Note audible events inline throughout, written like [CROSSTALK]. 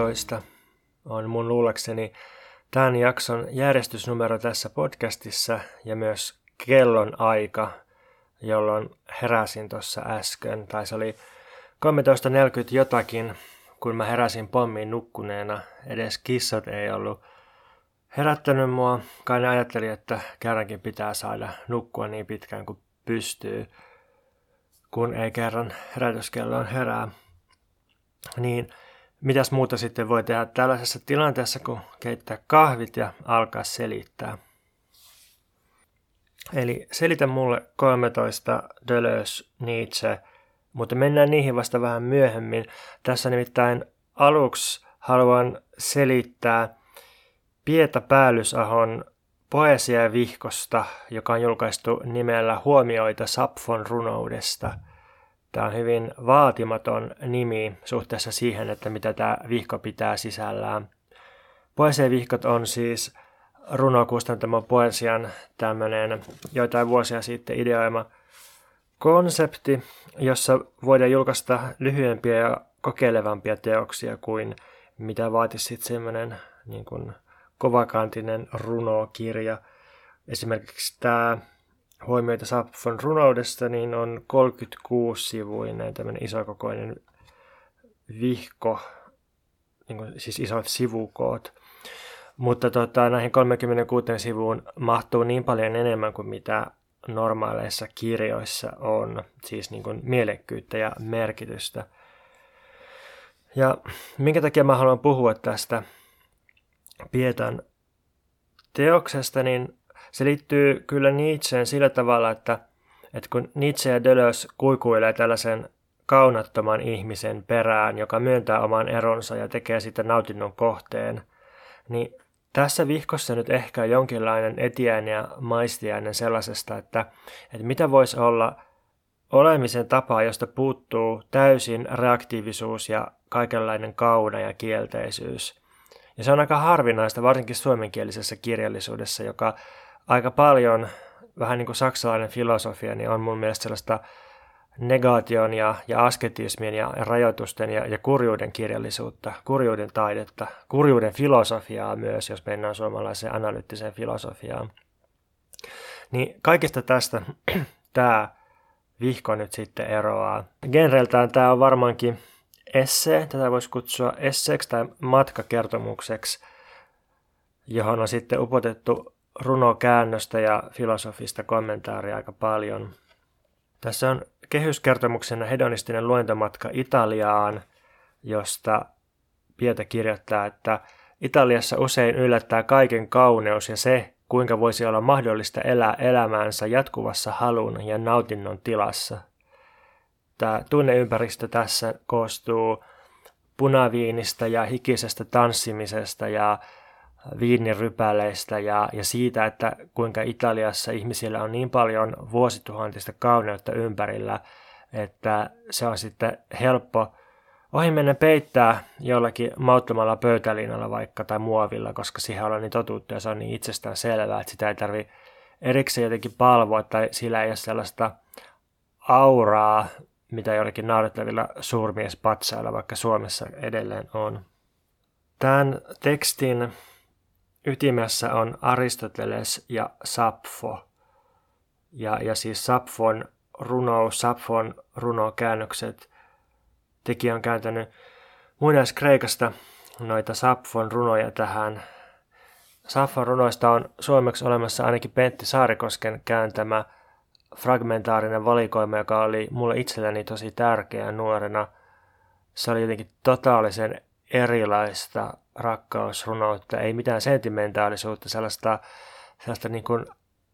13 on mun luulekseni tämän jakson järjestysnumero tässä podcastissa ja myös kellon aika, jolloin heräsin tuossa äsken. Tai se oli 13.40 jotakin, kun mä heräsin pommiin nukkuneena. Edes kissat ei ollut herättänyt mua. Kai ne ajatteli, että kerrankin pitää saada nukkua niin pitkään kuin pystyy, kun ei kerran herätyskelloon herää. Niin mitäs muuta sitten voi tehdä tällaisessa tilanteessa, kun keittää kahvit ja alkaa selittää. Eli selitä mulle 13 Deleuze Nietzsche, mutta mennään niihin vasta vähän myöhemmin. Tässä nimittäin aluksi haluan selittää Pieta Päällysahon poesiavihkosta, joka on julkaistu nimellä Huomioita Sapfon runoudesta. Tämä on hyvin vaatimaton nimi suhteessa siihen, että mitä tämä vihko pitää sisällään. Poesiavihkot on siis runokustantamo poesian tämmöinen joitain vuosia sitten ideoima konsepti, jossa voidaan julkaista lyhyempiä ja kokeilevampia teoksia kuin mitä vaatisi sitten semmoinen niin kuin kovakantinen runokirja. Esimerkiksi tämä huomioita Sapfon runoudesta niin on 36 sivuinen tämmöinen isokokoinen vihko, niin kuin, siis isot sivukoot. Mutta tota, näihin 36 sivuun mahtuu niin paljon enemmän kuin mitä normaaleissa kirjoissa on, siis niin kuin mielekkyyttä ja merkitystä. Ja minkä takia mä haluan puhua tästä Pietan teoksesta, niin se liittyy kyllä Nietzscheen sillä tavalla, että, että kun Nietzsche ja Deleuze kuikuilee tällaisen kaunattoman ihmisen perään, joka myöntää oman eronsa ja tekee sitä nautinnon kohteen, niin tässä vihkossa nyt ehkä jonkinlainen etiäinen ja maistiainen sellaisesta, että, että mitä voisi olla olemisen tapa, josta puuttuu täysin reaktiivisuus ja kaikenlainen kauna ja kielteisyys. Ja se on aika harvinaista, varsinkin suomenkielisessä kirjallisuudessa, joka aika paljon, vähän niin kuin saksalainen filosofia, niin on mun mielestä sellaista negaation ja, ja asketismin ja, ja rajoitusten ja, ja kurjuuden kirjallisuutta, kurjuuden taidetta, kurjuuden filosofiaa myös, jos mennään suomalaiseen analyyttiseen filosofiaan. Niin kaikesta tästä [CLEARS THROAT] tämä vihko nyt sitten eroaa. Genreltään tämä on varmaankin esse, tätä voisi kutsua esseeksi tai matkakertomukseksi, johon on sitten upotettu runokäännöstä ja filosofista kommentaaria aika paljon. Tässä on kehyskertomuksena hedonistinen luentomatka Italiaan, josta Pietä kirjoittaa, että Italiassa usein yllättää kaiken kauneus ja se, kuinka voisi olla mahdollista elää elämäänsä jatkuvassa halun ja nautinnon tilassa. Tämä tunneympäristö tässä koostuu punaviinista ja hikisestä tanssimisesta ja viinirypäleistä ja, ja siitä, että kuinka Italiassa ihmisillä on niin paljon vuosituhantista kauneutta ympärillä, että se on sitten helppo ohimennen peittää jollakin mauttomalla pöytäliinalla vaikka tai muovilla, koska siihen ollaan niin totuttu ja se on niin itsestään selvää, että sitä ei tarvi erikseen jotenkin palvoa tai sillä ei ole sellaista auraa, mitä jollakin naurettavilla suurmiespatsailla vaikka Suomessa edelleen on. Tämän tekstin ytimessä on Aristoteles ja Sappho. Ja, ja siis Sapfon runo, Sapfon runokäännökset. Tekijä on kääntänyt muinaiskreikasta noita Sapfon runoja tähän. Sapfon runoista on suomeksi olemassa ainakin Pentti Saarikosken kääntämä fragmentaarinen valikoima, joka oli mulle itselleni tosi tärkeä nuorena. Se oli jotenkin totaalisen erilaista rakkausrunoutta, ei mitään sentimentaalisuutta, sellaista, sellaista niin kuin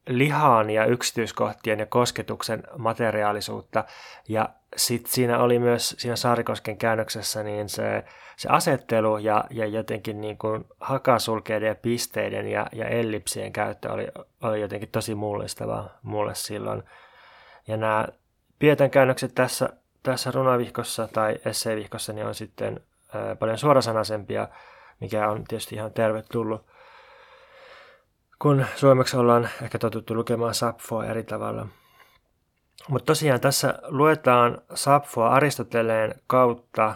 lihaan ja yksityiskohtien ja kosketuksen materiaalisuutta. Ja sitten siinä oli myös siinä Saarikosken käännöksessä niin se, se asettelu ja, ja jotenkin niin kuin hakasulkeiden ja pisteiden ja, ja ellipsien käyttö oli, oli jotenkin tosi mullistavaa mulle silloin. Ja nämä Pietän käännökset tässä, tässä runavihkossa tai esseevihkossa niin on sitten paljon suorasanaisempia, mikä on tietysti ihan tervetullut. Kun suomeksi ollaan ehkä totuttu lukemaan Sapfoa eri tavalla. Mutta tosiaan tässä luetaan Sapfoa Aristoteleen kautta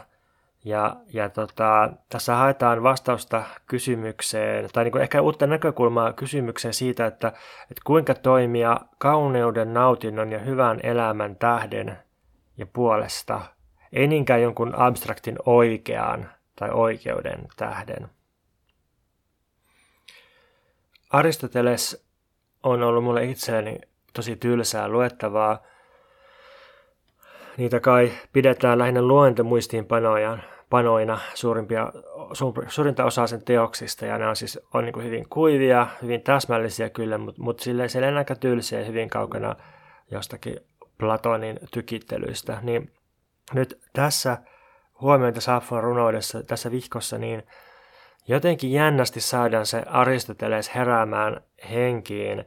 Ja, ja tota, tässä haetaan vastausta kysymykseen, tai niin kuin ehkä uutta näkökulmaa kysymykseen siitä, että, että kuinka toimia kauneuden, nautinnon ja hyvän elämän tähden ja puolesta, ei niinkään jonkun abstraktin oikean tai oikeuden tähden. Aristoteles on ollut mulle itselleni tosi tylsää luettavaa. Niitä kai pidetään lähinnä luentomuistiinpanoina panoina suurimpia, suurinta osaa sen teoksista, ja ne on siis on niin hyvin kuivia, hyvin täsmällisiä kyllä, mutta, mutta silleen, silleen aika tylsiä hyvin kaukana jostakin Platonin tykittelyistä. Niin nyt tässä huomioita Saffon runoudessa, tässä vihkossa, niin jotenkin jännästi saadaan se Aristoteles heräämään henkiin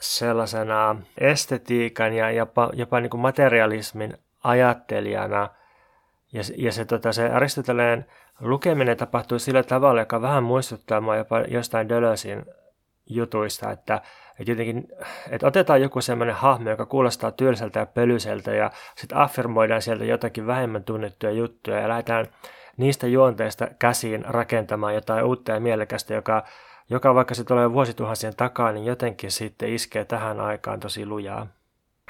sellaisena estetiikan ja jopa, jopa niin kuin materialismin ajattelijana. Ja, ja se, tota, se Aristoteleen lukeminen tapahtui sillä tavalla, joka vähän muistuttaa mua jopa jostain Dölösin jutuista, että, että, jotenkin, että otetaan joku sellainen hahmo, joka kuulostaa tylsältä ja pölyseltä ja sitten affirmoidaan sieltä jotakin vähemmän tunnettuja juttuja ja lähdetään niistä juonteista käsiin rakentamaan jotain uutta ja mielekästä, joka, joka vaikka se tulee vuosituhansien takaa, niin jotenkin sitten iskee tähän aikaan tosi lujaa.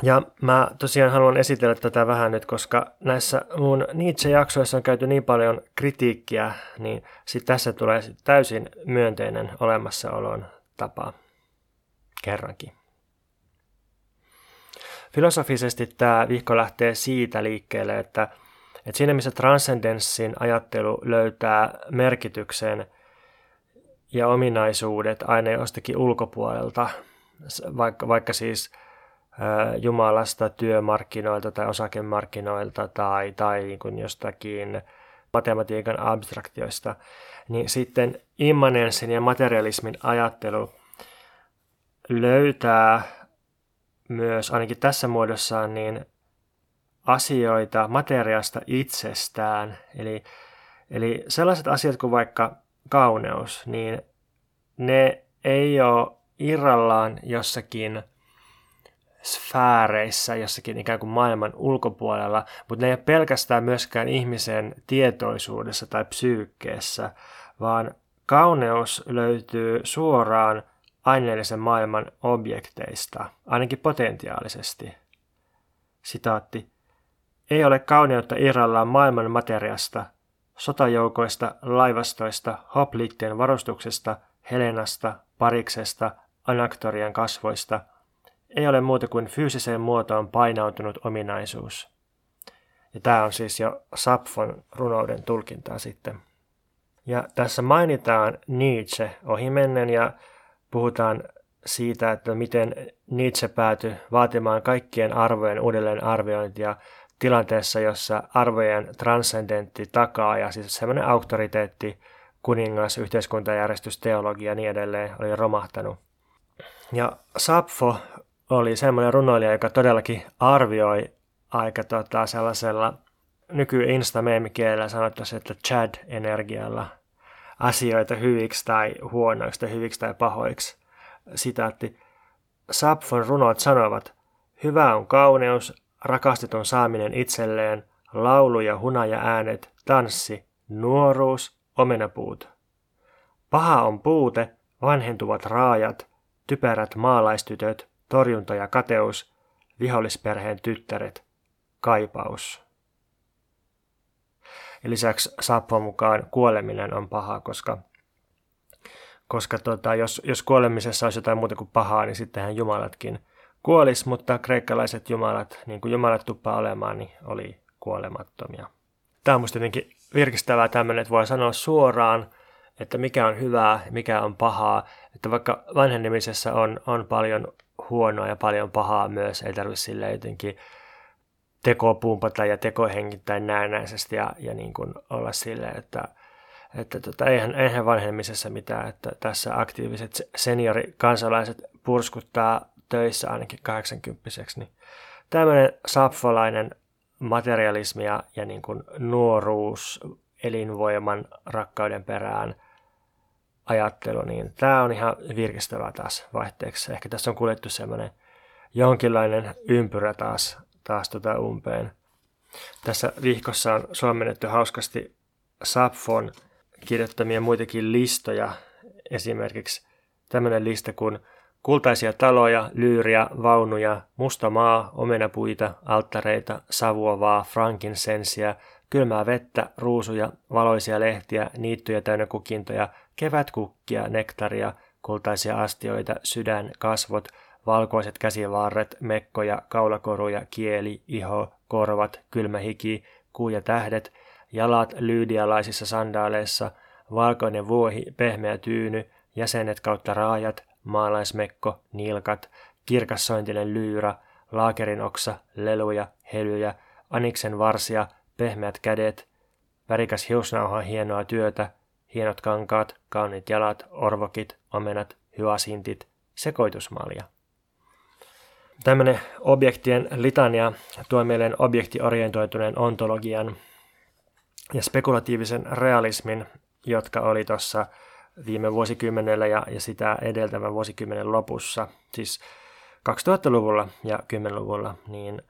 Ja mä tosiaan haluan esitellä tätä vähän nyt, koska näissä mun Nietzsche-jaksoissa on käyty niin paljon kritiikkiä, niin sitten tässä tulee sit täysin myönteinen olemassaolon tapa kerrankin. Filosofisesti tämä vihko lähtee siitä liikkeelle, että, että siinä missä transcendenssin ajattelu löytää merkityksen ja ominaisuudet aina jostakin ulkopuolelta, vaikka, vaikka siis Jumalasta, työmarkkinoilta tai osakemarkkinoilta tai, tai niin kuin jostakin matematiikan abstraktioista, niin sitten immanenssin ja materialismin ajattelu löytää myös ainakin tässä muodossaan niin asioita materiaasta itsestään. Eli, eli sellaiset asiat kuin vaikka kauneus, niin ne ei ole irrallaan jossakin sfääreissä, jossakin ikään kuin maailman ulkopuolella, mutta ne ei ole pelkästään myöskään ihmisen tietoisuudessa tai psyykkeessä, vaan kauneus löytyy suoraan aineellisen maailman objekteista, ainakin potentiaalisesti. Sitaatti. Ei ole kauneutta irrallaan maailman materiasta, sotajoukoista, laivastoista, hopliittien varustuksesta, Helenasta, Pariksesta, Anaktorian kasvoista. Ei ole muuta kuin fyysiseen muotoon painautunut ominaisuus. Ja tämä on siis jo Sapfon runouden tulkintaa sitten. Ja tässä mainitaan Nietzsche ohimennen ja puhutaan siitä, että miten Nietzsche päätyi vaatimaan kaikkien arvojen uudelleen arviointia tilanteessa, jossa arvojen transcendentti takaa ja siis semmoinen auktoriteetti, kuningas, yhteiskuntajärjestys, teologia ja niin edelleen oli romahtanut. Ja Sappho oli semmoinen runoilija, joka todellakin arvioi aika tota, sellaisella nyky insta sanottaisiin, että Chad-energialla asioita hyviksi tai huonoiksi tai hyviksi tai pahoiksi. Sitaatti. Sapfon runot sanovat, hyvä on kauneus, rakastetun saaminen itselleen, laulu ja hunaja äänet, tanssi, nuoruus, omenapuut. Paha on puute, vanhentuvat raajat, typerät maalaistytöt, torjunta ja kateus, vihollisperheen tyttäret, kaipaus. Ja lisäksi Sappon mukaan kuoleminen on paha, koska, koska tota, jos, jos kuolemisessa olisi jotain muuta kuin pahaa, niin sittenhän jumalatkin kuolis, mutta kreikkalaiset jumalat, niin kuin jumalat tuppaa olemaan, niin oli kuolemattomia. Tämä on musta jotenkin virkistävää tämmöinen, että voi sanoa suoraan, että mikä on hyvää mikä on pahaa. Että vaikka vanhenemisessa on, on paljon huonoa ja paljon pahaa myös, ei tarvitse sille jotenkin tekopumpata ja tekohengittää näennäisesti ja, ja niin kuin olla silleen, että, että tota, eihän, eihän vanhemmisessa mitään, että tässä aktiiviset seniorikansalaiset purskuttaa töissä ainakin 80 niin tämmöinen sapfolainen materialismi ja, ja niin kuin nuoruus, elinvoiman, rakkauden perään ajattelu, niin tämä on ihan virkistävää taas vaihteeksi. Ehkä tässä on kuljettu semmoinen jonkinlainen ympyrä taas taas tota umpeen. Tässä vihkossa on suomennettu hauskasti Sapfon kirjoittamia muitakin listoja. Esimerkiksi tämmöinen lista kuin kultaisia taloja, lyyriä, vaunuja, musta maa, omenapuita, alttareita, savuavaa, frankinsensiä, kylmää vettä, ruusuja, valoisia lehtiä, niittyjä täynnä kukintoja, kevätkukkia, nektaria, kultaisia astioita, sydän, kasvot, valkoiset käsivarret, mekkoja, kaulakoruja, kieli, iho, korvat, kylmä hiki, kuu ja tähdet, jalat lyydialaisissa sandaaleissa, valkoinen vuohi, pehmeä tyyny, jäsenet kautta raajat, maalaismekko, nilkat, kirkassointinen lyyrä, laakerin oksa, leluja, helyjä, aniksen varsia, pehmeät kädet, värikäs hiusnauha hienoa työtä, hienot kankaat, kauniit jalat, orvokit, omenat, hyasintit, sekoitusmalja. Tämmöinen objektien litania tuo mieleen objektiorientoituneen ontologian ja spekulatiivisen realismin, jotka oli tuossa viime vuosikymmenellä ja, ja sitä edeltävän vuosikymmenen lopussa, siis 2000-luvulla ja 10-luvulla, niin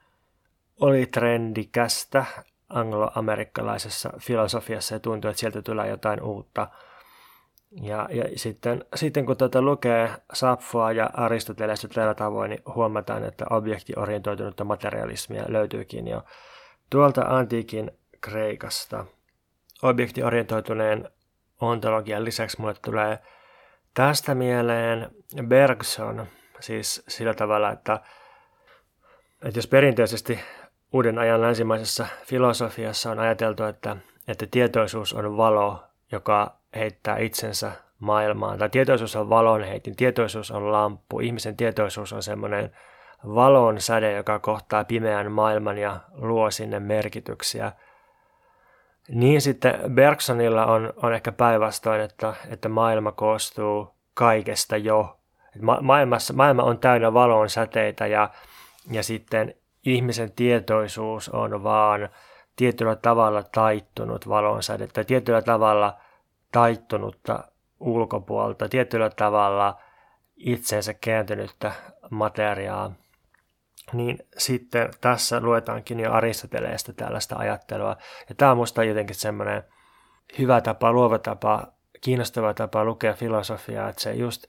oli trendikästä angloamerikkalaisessa filosofiassa ja tuntui, että sieltä tulee jotain uutta. Ja, ja sitten, sitten kun tätä lukee Sapfoa ja Aristotelesta tällä tavoin, niin huomataan, että objektiorientoitunutta materialismia löytyykin jo tuolta antiikin Kreikasta. Objektiorientoituneen ontologian lisäksi mulle tulee tästä mieleen Bergson, siis sillä tavalla, että, että jos perinteisesti uuden ajan länsimaisessa filosofiassa on ajateltu, että, että tietoisuus on valo, joka heittää itsensä maailmaan, tai tietoisuus on valon heitin, tietoisuus on lamppu, ihmisen tietoisuus on semmoinen valon säde, joka kohtaa pimeän maailman ja luo sinne merkityksiä – niin sitten Bergsonilla on, on ehkä päinvastoin, että, että maailma koostuu kaikesta jo. Ma- maailmassa, maailma on täynnä valon säteitä ja, ja sitten ihmisen tietoisuus on vaan tietyllä tavalla taittunut valonsäde tietyllä tavalla taittunutta ulkopuolta, tietyllä tavalla itsensä kääntynyttä materiaa niin sitten tässä luetaankin jo Aristoteleesta tällaista ajattelua. Ja tämä on minusta jotenkin semmoinen hyvä tapa, luova tapa, kiinnostava tapa lukea filosofiaa, että se just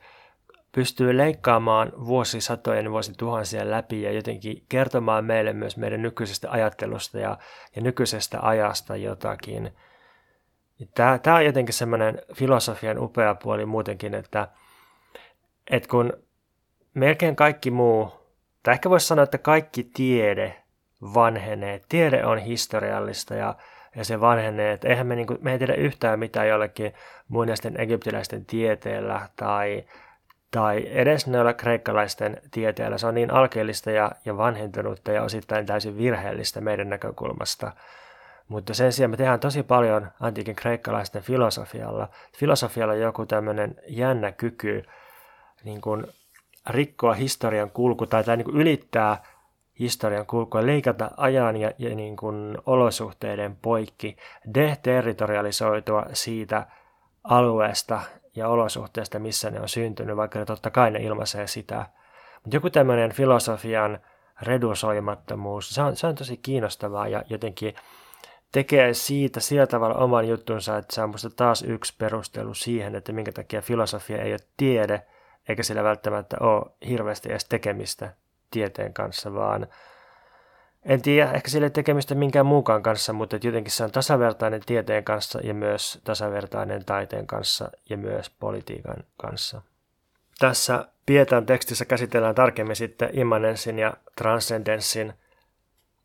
pystyy leikkaamaan vuosisatojen, vuosituhansien läpi ja jotenkin kertomaan meille myös meidän nykyisestä ajattelusta ja, ja nykyisestä ajasta jotakin. Tämä, tämä on jotenkin semmoinen filosofian upea puoli muutenkin, että, että kun melkein kaikki muu tai ehkä voisi sanoa, että kaikki tiede vanhenee. Tiede on historiallista ja, ja se vanhenee. Että eihän me, niin kuin, me ei tiedä yhtään mitään jollekin muinaisten egyptiläisten tieteellä tai, tai edes noilla kreikkalaisten tieteellä. Se on niin alkeellista ja, ja vanhentunutta ja osittain täysin virheellistä meidän näkökulmasta. Mutta sen sijaan me tehdään tosi paljon antiikin kreikkalaisten filosofialla. Filosofialla on joku tämmöinen jännä kyky niin kuin rikkoa historian kulku tai, tai niin kuin ylittää historian kulkua, leikata ajan ja, ja niin kuin olosuhteiden poikki, deterritorialisoitua siitä alueesta ja olosuhteesta, missä ne on syntynyt, vaikka ne totta kai ne ilmaisee sitä. Mutta joku tämmöinen filosofian redusoimattomuus, se on, se on tosi kiinnostavaa ja jotenkin tekee siitä sillä tavalla oman juttunsa, että se on musta taas yksi perustelu siihen, että minkä takia filosofia ei ole tiede – eikä sillä välttämättä ole hirveästi edes tekemistä tieteen kanssa, vaan en tiedä, ehkä sillä ei tekemistä minkään muukaan kanssa, mutta jotenkin se on tasavertainen tieteen kanssa ja myös tasavertainen taiteen kanssa ja myös politiikan kanssa. Tässä Pietan tekstissä käsitellään tarkemmin sitten immanenssin ja transcendenssin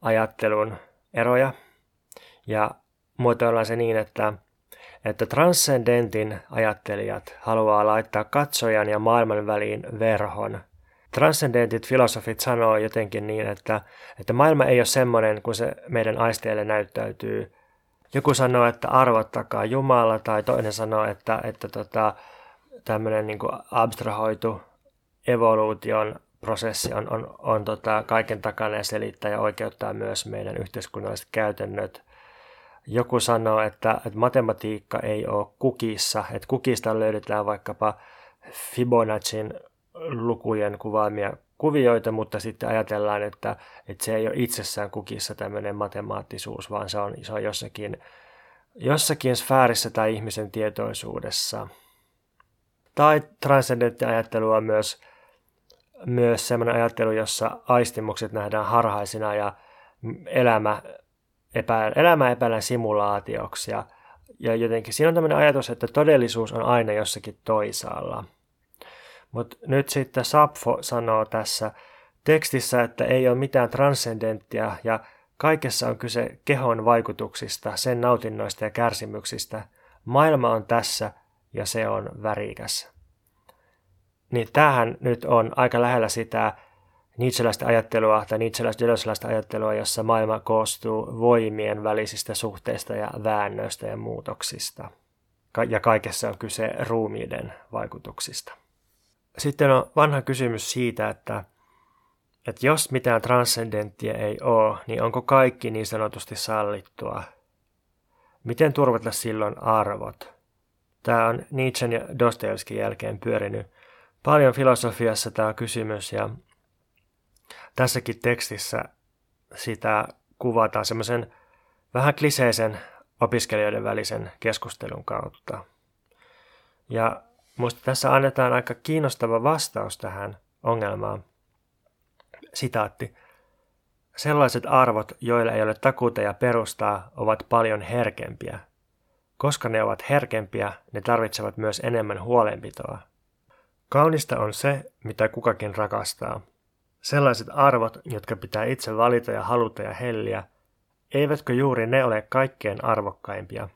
ajattelun eroja ja muotoillaan se niin, että että transcendentin ajattelijat haluaa laittaa katsojan ja maailman väliin verhon. Transcendentit filosofit sanoo jotenkin niin, että, että maailma ei ole semmoinen kuin se meidän aisteille näyttäytyy. Joku sanoo, että arvottakaa Jumala, tai toinen sanoo, että, että tota, tämmöinen niin abstrahoitu evoluution prosessi on, on, on tota, kaiken takana ja selittää ja oikeuttaa myös meidän yhteiskunnalliset käytännöt joku sanoo, että, että matematiikka ei ole kukissa, että kukista löydetään vaikkapa Fibonacin lukujen kuvaamia kuvioita, mutta sitten ajatellaan, että, että se ei ole itsessään kukissa tämmöinen matemaattisuus, vaan se on, se on jossakin, jossakin sfäärissä tai ihmisen tietoisuudessa. Tai transcendentti ajattelu on myös, myös sellainen ajattelu, jossa aistimukset nähdään harhaisina ja elämä, epä, elämä epäillään simulaatioksi. Ja, ja jotenkin siinä on tämmöinen ajatus, että todellisuus on aina jossakin toisaalla. Mutta nyt sitten Sapfo sanoo tässä tekstissä, että ei ole mitään transcendenttia ja kaikessa on kyse kehon vaikutuksista, sen nautinnoista ja kärsimyksistä. Maailma on tässä ja se on värikäs. Niin tämähän nyt on aika lähellä sitä Nietzscheläistä ajattelua tai Nietzscheläistä ajattelua, jossa maailma koostuu voimien välisistä suhteista ja väännöistä ja muutoksista. Ja kaikessa on kyse ruumiiden vaikutuksista. Sitten on vanha kysymys siitä, että, että jos mitään transcendenttia ei ole, niin onko kaikki niin sanotusti sallittua? Miten turvata silloin arvot? Tämä on Nietzschen ja Dostoevskin jälkeen pyörinyt paljon filosofiassa tämä kysymys ja tässäkin tekstissä sitä kuvataan semmoisen vähän kliseisen opiskelijoiden välisen keskustelun kautta. Ja Minusta tässä annetaan aika kiinnostava vastaus tähän ongelmaan. Sitaatti. Sellaiset arvot, joilla ei ole takuuta ja perustaa, ovat paljon herkempiä. Koska ne ovat herkempiä, ne tarvitsevat myös enemmän huolenpitoa. Kaunista on se, mitä kukakin rakastaa. Sellaiset arvot, jotka pitää itse valita ja haluta ja helliä, eivätkö juuri ne ole kaikkein arvokkaimpia?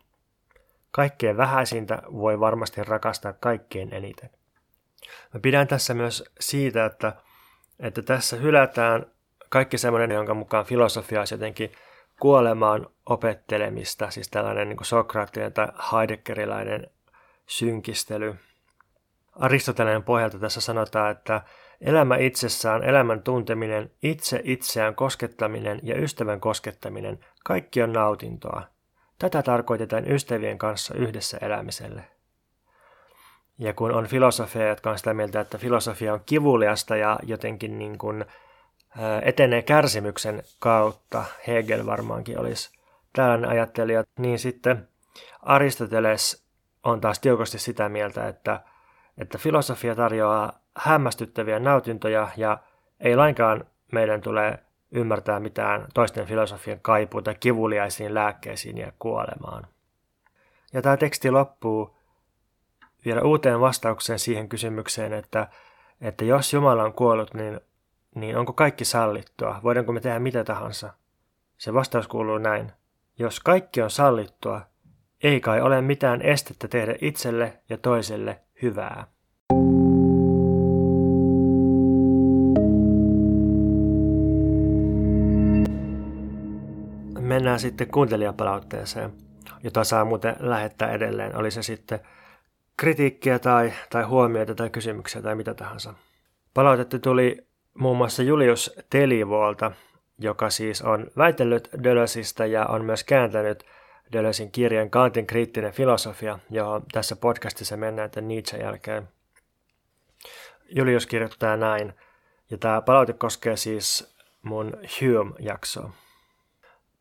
Kaikkein vähäisintä voi varmasti rakastaa kaikkein eniten. Mä pidän tässä myös siitä, että, että tässä hylätään kaikki semmoinen, jonka mukaan filosofia olisi jotenkin kuolemaan opettelemista, siis tällainen niin sokraattinen tai heideggerilainen synkistely. Aristoteleen pohjalta tässä sanotaan, että elämä itsessään, elämän tunteminen, itse itseään koskettaminen ja ystävän koskettaminen, kaikki on nautintoa – Tätä tarkoitetaan ystävien kanssa yhdessä elämiselle. Ja kun on filosofia, jotka on sitä mieltä, että filosofia on kivuliasta ja jotenkin niin kuin etenee kärsimyksen kautta, Hegel varmaankin olisi tällainen ajattelija, niin sitten Aristoteles on taas tiukasti sitä mieltä, että, että filosofia tarjoaa hämmästyttäviä nautintoja ja ei lainkaan meidän tule ymmärtää mitään toisten filosofian kaipuuta kivuliaisiin lääkkeisiin ja kuolemaan. Ja tämä teksti loppuu vielä uuteen vastaukseen siihen kysymykseen, että, että jos Jumala on kuollut, niin, niin onko kaikki sallittua? Voidaanko me tehdä mitä tahansa? Se vastaus kuuluu näin. Jos kaikki on sallittua, ei kai ole mitään estettä tehdä itselle ja toiselle hyvää. Mennään sitten kuuntelijapalautteeseen, jota saa muuten lähettää edelleen. Oli se sitten kritiikkiä tai, tai huomioita tai kysymyksiä tai mitä tahansa. Palautetta tuli muun muassa Julius Telivolta, joka siis on väitellyt Dölösistä ja on myös kääntänyt Dölösin kirjan Kantin kriittinen filosofia, johon tässä podcastissa mennään tämän Nietzsche jälkeen. Julius kirjoittaa näin, ja tämä palaute koskee siis mun Hume-jaksoa.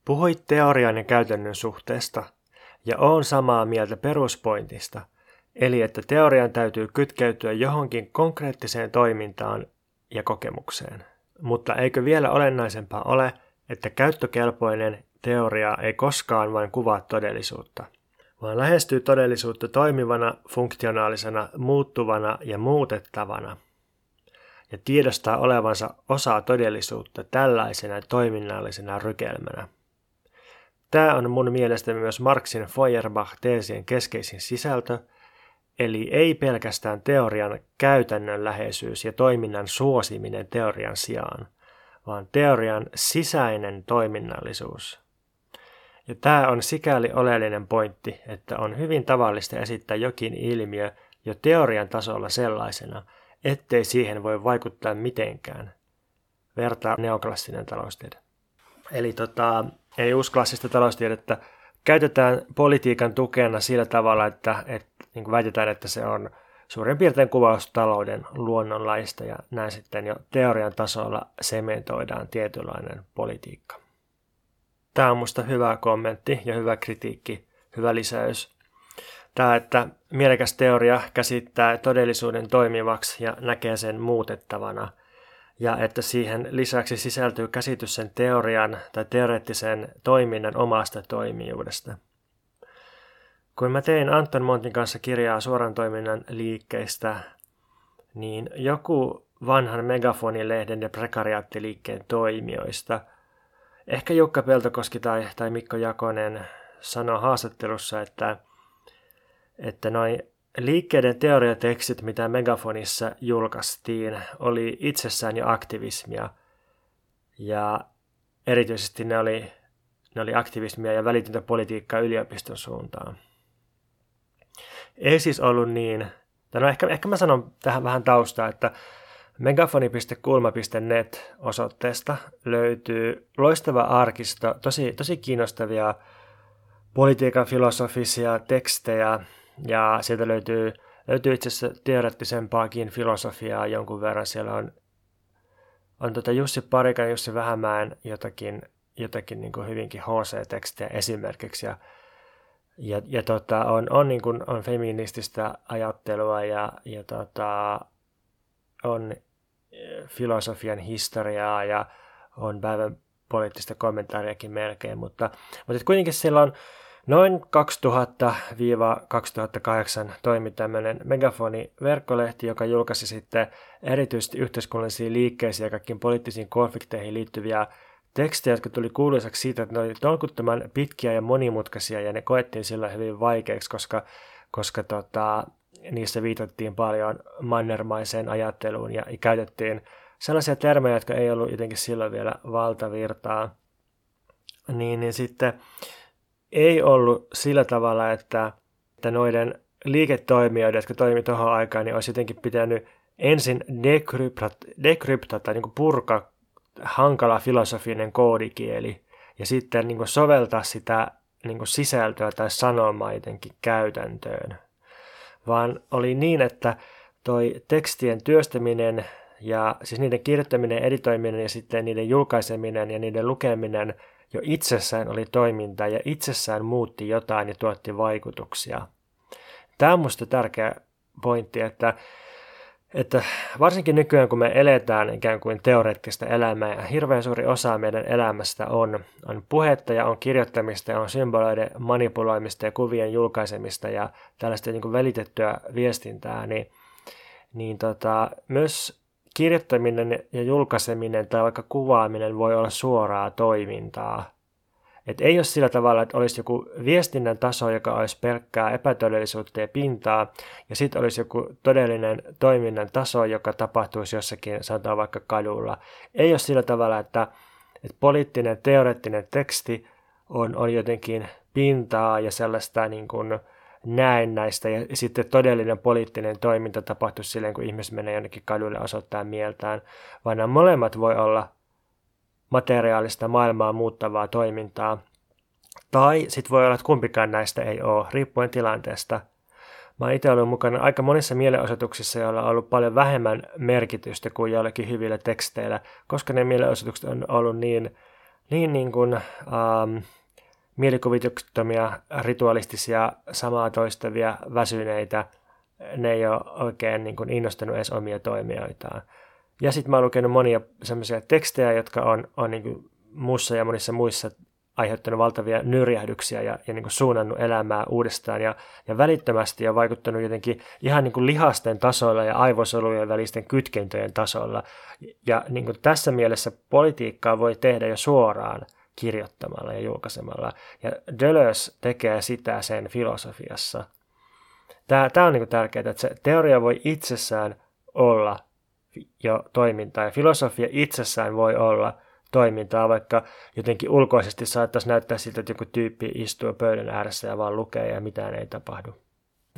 Puhuit teorian ja käytännön suhteesta, ja on samaa mieltä peruspointista, eli että teorian täytyy kytkeytyä johonkin konkreettiseen toimintaan ja kokemukseen. Mutta eikö vielä olennaisempaa ole, että käyttökelpoinen teoria ei koskaan vain kuvaa todellisuutta, vaan lähestyy todellisuutta toimivana, funktionaalisena, muuttuvana ja muutettavana, ja tiedostaa olevansa osa todellisuutta tällaisena toiminnallisena rykelmänä. Tämä on mun mielestä myös Marxin Feuerbach-teesien keskeisin sisältö, eli ei pelkästään teorian käytännönläheisyys ja toiminnan suosiminen teorian sijaan, vaan teorian sisäinen toiminnallisuus. Ja tämä on sikäli oleellinen pointti, että on hyvin tavallista esittää jokin ilmiö jo teorian tasolla sellaisena, ettei siihen voi vaikuttaa mitenkään. Vertaa neoklassinen taloustiede. Eli tota, ei uusklassista taloustiedettä käytetään politiikan tukena sillä tavalla, että, että niin kuin väitetään, että se on suurin piirtein kuvaus talouden luonnonlaista ja näin sitten jo teorian tasolla sementoidaan tietynlainen politiikka. Tämä on minusta hyvä kommentti ja hyvä kritiikki, hyvä lisäys. Tämä, että mielekäs teoria käsittää todellisuuden toimivaksi ja näkee sen muutettavana, ja että siihen lisäksi sisältyy käsitys sen teorian tai teoreettisen toiminnan omasta toimijuudesta. Kun mä tein Anton Montin kanssa kirjaa suoran toiminnan liikkeistä, niin joku vanhan megafonilehden ja prekariaattiliikkeen toimijoista, ehkä Jukka Peltokoski tai, tai Mikko Jakonen, sanoi haastattelussa, että, että noin liikkeiden teoriatekstit, mitä Megafonissa julkaistiin, oli itsessään jo aktivismia. Ja erityisesti ne oli, ne oli aktivismia ja välitöntä politiikkaa yliopiston suuntaan. Ei siis ollut niin, tai no ehkä, ehkä mä sanon tähän vähän taustaa, että megafoni.kulma.net osoitteesta löytyy loistava arkisto, tosi, tosi kiinnostavia politiikan filosofisia tekstejä, ja sieltä löytyy, löytyy itse asiassa teoreettisempaakin filosofiaa jonkun verran. Siellä on, on tota Jussi Parikan Jussi Vähämäen jotakin, jotakin niin kuin hyvinkin HC-tekstejä esimerkiksi. Ja, ja, ja tota, on, on, niin kuin, on feminististä ajattelua ja, ja tota, on eh, filosofian historiaa ja on päivän poliittista kommentaariakin melkein, mutta, mutta kuitenkin siellä on, Noin 2000-2008 toimi tämmöinen Megafoni-verkkolehti, joka julkaisi sitten erityisesti yhteiskunnallisiin liikkeisiin ja kaikkiin poliittisiin konflikteihin liittyviä tekstejä, jotka tuli kuuluisaksi siitä, että ne oli tolkuttoman pitkiä ja monimutkaisia ja ne koettiin sillä hyvin vaikeiksi, koska, koska tota, niissä viitattiin paljon mannermaiseen ajatteluun ja käytettiin sellaisia termejä, jotka ei ollut jotenkin silloin vielä valtavirtaa. Niin, niin sitten ei ollut sillä tavalla, että, että noiden liiketoimijoiden, jotka toimivat tuohon aikaan, niin olisi jotenkin pitänyt ensin dekryptata, dekryptata niin purka hankala filosofinen koodikieli ja sitten niin soveltaa sitä niin sisältöä tai sanomaa jotenkin käytäntöön. Vaan oli niin, että toi tekstien työstäminen ja siis niiden kirjoittaminen, editoiminen ja sitten niiden julkaiseminen ja niiden lukeminen – jo itsessään oli toiminta ja itsessään muutti jotain ja tuotti vaikutuksia. Tämä on minusta tärkeä pointti, että, että varsinkin nykyään kun me eletään ikään kuin teoreettista elämää ja hirveän suuri osa meidän elämästä on, on puhetta ja on kirjoittamista ja on symboloiden manipuloimista ja kuvien julkaisemista ja tällaista niin kuin välitettyä viestintää, niin, niin tota, myös kirjoittaminen ja julkaiseminen tai vaikka kuvaaminen voi olla suoraa toimintaa. Et ei ole sillä tavalla, että olisi joku viestinnän taso, joka olisi pelkkää epätodellisuutta ja pintaa, ja sitten olisi joku todellinen toiminnan taso, joka tapahtuisi jossakin, sanotaan vaikka kadulla. Ei ole sillä tavalla, että, että poliittinen, teoreettinen teksti on, on jotenkin pintaa ja sellaista niin kuin, näen näistä ja sitten todellinen poliittinen toiminta tapahtuu silleen, kun ihmiset menee jonnekin kadulle osoittaa mieltään, vaan nämä molemmat voi olla materiaalista maailmaa muuttavaa toimintaa. Tai sitten voi olla, että kumpikaan näistä ei ole, riippuen tilanteesta. Mä oon itse ollut mukana aika monissa mielenosoituksissa, joilla on ollut paljon vähemmän merkitystä kuin joillakin hyvillä teksteillä, koska ne mielenosoitukset on ollut niin, niin, niin kuin, ähm, mielikuvituksettomia, ritualistisia, samaa toistavia, väsyneitä. Ne ei ole oikein niin kuin innostanut edes omia toimijoitaan. Ja sitten mä oon lukenut monia semmoisia tekstejä, jotka on, on niin kuin muussa ja monissa muissa aiheuttanut valtavia nyrjähdyksiä ja, ja niin kuin suunnannut elämää uudestaan ja, ja välittömästi ja vaikuttanut jotenkin ihan niin kuin lihasten tasolla ja aivosolujen välisten kytkentöjen tasolla. Ja niin kuin tässä mielessä politiikkaa voi tehdä jo suoraan – kirjoittamalla ja julkaisemalla. Ja Deleuze tekee sitä sen filosofiassa. Tämä, tämä on niin tärkeää, että se teoria voi itsessään olla jo toimintaa ja filosofia itsessään voi olla toimintaa, vaikka jotenkin ulkoisesti saattaisi näyttää siltä, että joku tyyppi istuu pöydän ääressä ja vaan lukee ja mitään ei tapahdu.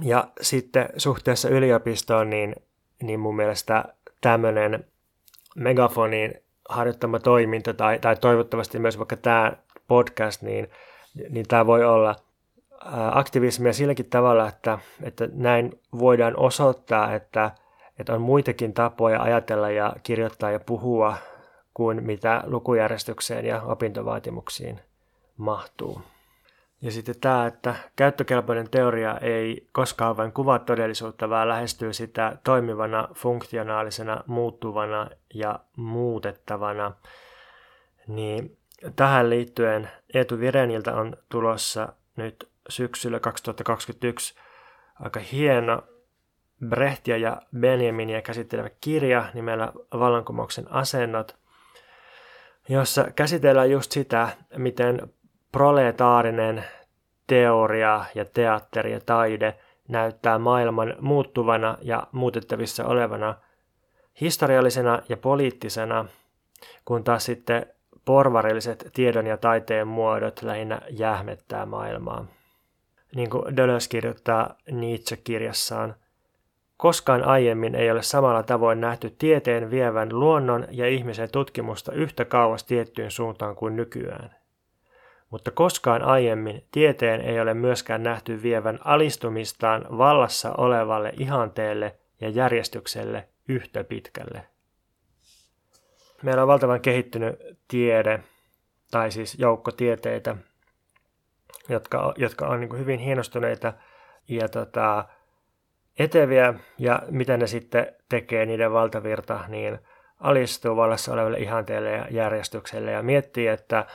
Ja sitten suhteessa yliopistoon, niin, niin mun mielestä tämmöinen megafonin harjoittama toiminta tai, tai toivottavasti myös vaikka tämä podcast, niin, niin tämä voi olla aktivismia silläkin tavalla, että, että näin voidaan osoittaa, että, että on muitakin tapoja ajatella ja kirjoittaa ja puhua kuin mitä lukujärjestykseen ja opintovaatimuksiin mahtuu. Ja sitten tämä, että käyttökelpoinen teoria ei koskaan vain kuvaa todellisuutta, vaan lähestyy sitä toimivana, funktionaalisena, muuttuvana ja muutettavana, niin tähän liittyen Eetu Vireniltä on tulossa nyt syksyllä 2021 aika hieno Brehtia ja Benjaminia käsittelevä kirja nimellä Vallankumouksen asennot, jossa käsitellään just sitä, miten proletaarinen teoria ja teatteri ja taide näyttää maailman muuttuvana ja muutettavissa olevana historiallisena ja poliittisena, kun taas sitten porvarilliset tiedon ja taiteen muodot lähinnä jähmettää maailmaa. Niin kuin Deleuze kirjoittaa Nietzsche-kirjassaan, koskaan aiemmin ei ole samalla tavoin nähty tieteen vievän luonnon ja ihmisen tutkimusta yhtä kauas tiettyyn suuntaan kuin nykyään. Mutta koskaan aiemmin tieteen ei ole myöskään nähty vievän alistumistaan vallassa olevalle ihanteelle ja järjestykselle yhtä pitkälle. Meillä on valtavan kehittynyt tiede, tai siis joukko tieteitä, jotka, jotka on niin hyvin hienostuneita ja tota, eteviä, ja mitä ne sitten tekee, niiden valtavirta, niin alistuu vallassa olevalle ihanteelle ja järjestykselle ja miettii, että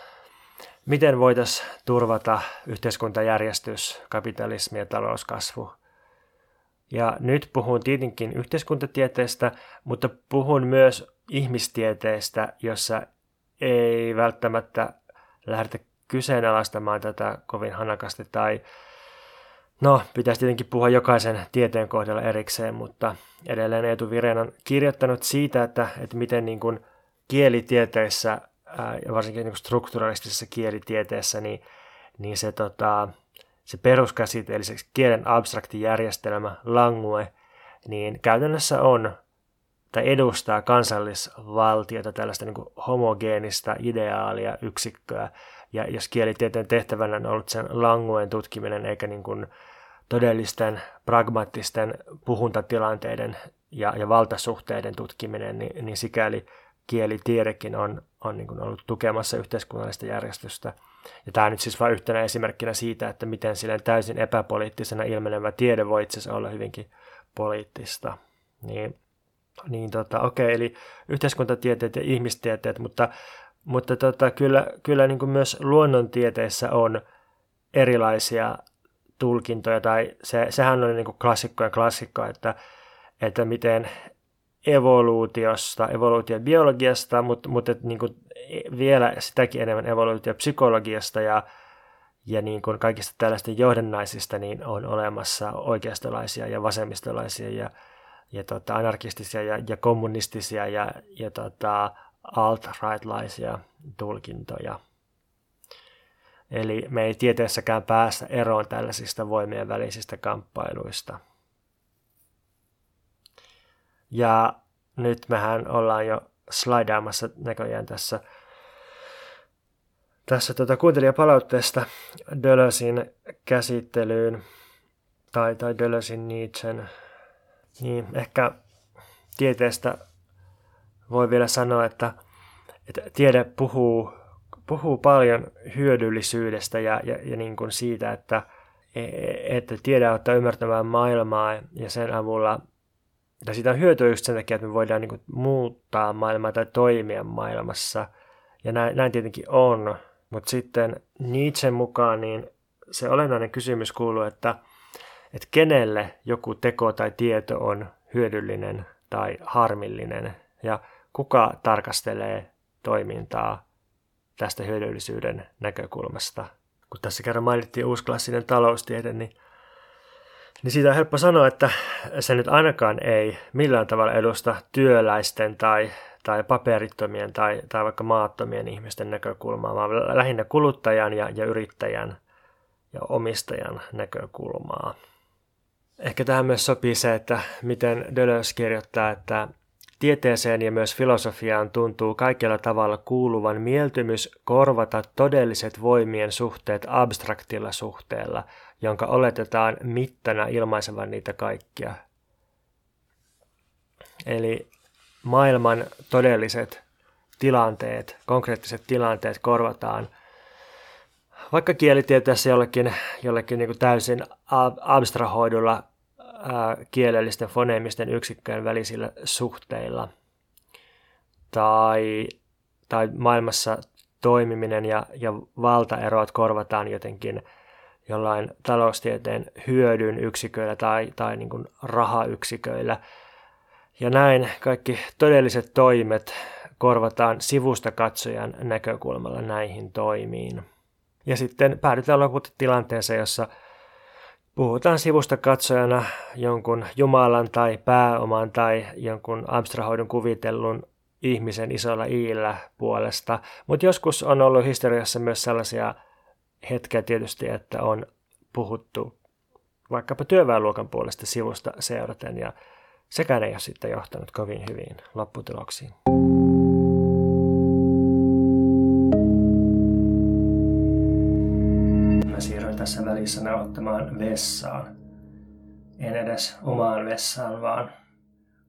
miten voitaisiin turvata yhteiskuntajärjestys, kapitalismi ja talouskasvu. Ja nyt puhun tietenkin yhteiskuntatieteestä, mutta puhun myös ihmistieteestä, jossa ei välttämättä lähdetä kyseenalaistamaan tätä kovin hanakasti tai No, pitäisi tietenkin puhua jokaisen tieteen kohdalla erikseen, mutta edelleen Eetu Viren on kirjoittanut siitä, että, että miten niin kuin kielitieteissä ja varsinkin niin kuin strukturalistisessa kielitieteessä, niin, niin se, tota, se peruskäsite, eli se kielen abstrakti järjestelmä, langue, niin käytännössä on tai edustaa kansallisvaltiota, tällaista niin homogeenista ideaalia, yksikköä. Ja jos kielitieteen tehtävänä on ollut sen languen tutkiminen, eikä niin kuin todellisten pragmaattisten puhuntatilanteiden ja, ja valtasuhteiden tutkiminen, niin, niin sikäli kielitiedekin on, on niin kuin ollut tukemassa yhteiskunnallista järjestystä. Ja tämä nyt siis vain yhtenä esimerkkinä siitä, että miten silleen täysin epäpoliittisena ilmenevä tiede voi itse olla hyvinkin poliittista. Niin niin tota, okei, eli yhteiskuntatieteet ja ihmistieteet, mutta, mutta tota, kyllä, kyllä niin kuin myös luonnontieteissä on erilaisia tulkintoja, tai se, sehän on niin kuin klassikko ja klassikko, että, että miten evoluutiosta, evoluutiobiologiasta, mutta, mutta niin kuin vielä sitäkin enemmän evoluutiopsykologiasta ja, ja niin kuin kaikista tällaista johdannaisista niin on olemassa oikeistolaisia ja vasemmistolaisia ja ja tota, anarkistisia ja, ja kommunistisia ja, ja tota, alt-rightlaisia tulkintoja. Eli me ei tieteessäkään päästä eroon tällaisista voimien välisistä kamppailuista. Ja nyt mehän ollaan jo slaidaamassa näköjään tässä, tässä tuota kuuntelijapalautteesta Dölösin käsittelyyn tai, tai Dölösin Nietzschen. Niin, ehkä tieteestä voi vielä sanoa, että, että tiede puhuu, puhuu paljon hyödyllisyydestä ja, ja, ja niin kuin siitä, että, että tiede auttaa ymmärtämään maailmaa ja sen avulla, tai siitä on hyötyä just sen takia, että me voidaan niin kuin muuttaa maailmaa tai toimia maailmassa. Ja näin, näin tietenkin on, mutta sitten Nietzschen mukaan niin se olennainen kysymys kuuluu, että – että kenelle joku teko tai tieto on hyödyllinen tai harmillinen ja kuka tarkastelee toimintaa tästä hyödyllisyyden näkökulmasta. Kun tässä kerran mainittiin uusklassinen taloustiede, niin, niin siitä on helppo sanoa, että se nyt ainakaan ei millään tavalla edusta työläisten tai, tai paperittomien tai, tai vaikka maattomien ihmisten näkökulmaa, vaan lähinnä kuluttajan ja, ja yrittäjän ja omistajan näkökulmaa. Ehkä tähän myös sopii se, että miten Deleuze kirjoittaa, että, Tieteeseen ja myös filosofiaan tuntuu kaikella tavalla kuuluvan mieltymys korvata todelliset voimien suhteet abstraktilla suhteella, jonka oletetaan mittana ilmaisevan niitä kaikkia. Eli maailman todelliset tilanteet, konkreettiset tilanteet korvataan vaikka kielitieteessä jollekin, jollekin niin täysin abstrahoidulla ää, kielellisten foneemisten yksikköjen välisillä suhteilla. Tai, tai maailmassa toimiminen ja, ja valtaerot korvataan jotenkin jollain taloustieteen hyödyn yksiköillä tai, tai niin kuin rahayksiköillä. Ja näin kaikki todelliset toimet korvataan sivusta katsojan näkökulmalla näihin toimiin. Ja sitten päädytään lopulta tilanteeseen, jossa puhutaan sivusta katsojana jonkun Jumalan tai pääoman tai jonkun abstrahoidun kuvitellun ihmisen isolla iillä puolesta. Mutta joskus on ollut historiassa myös sellaisia hetkiä tietysti, että on puhuttu vaikkapa työväenluokan puolesta sivusta seuraten ja sekään ei ole sitten johtanut kovin hyvin lopputuloksiin. tässä välissä nauttamaan vessaan. En edes omaan vessaan, vaan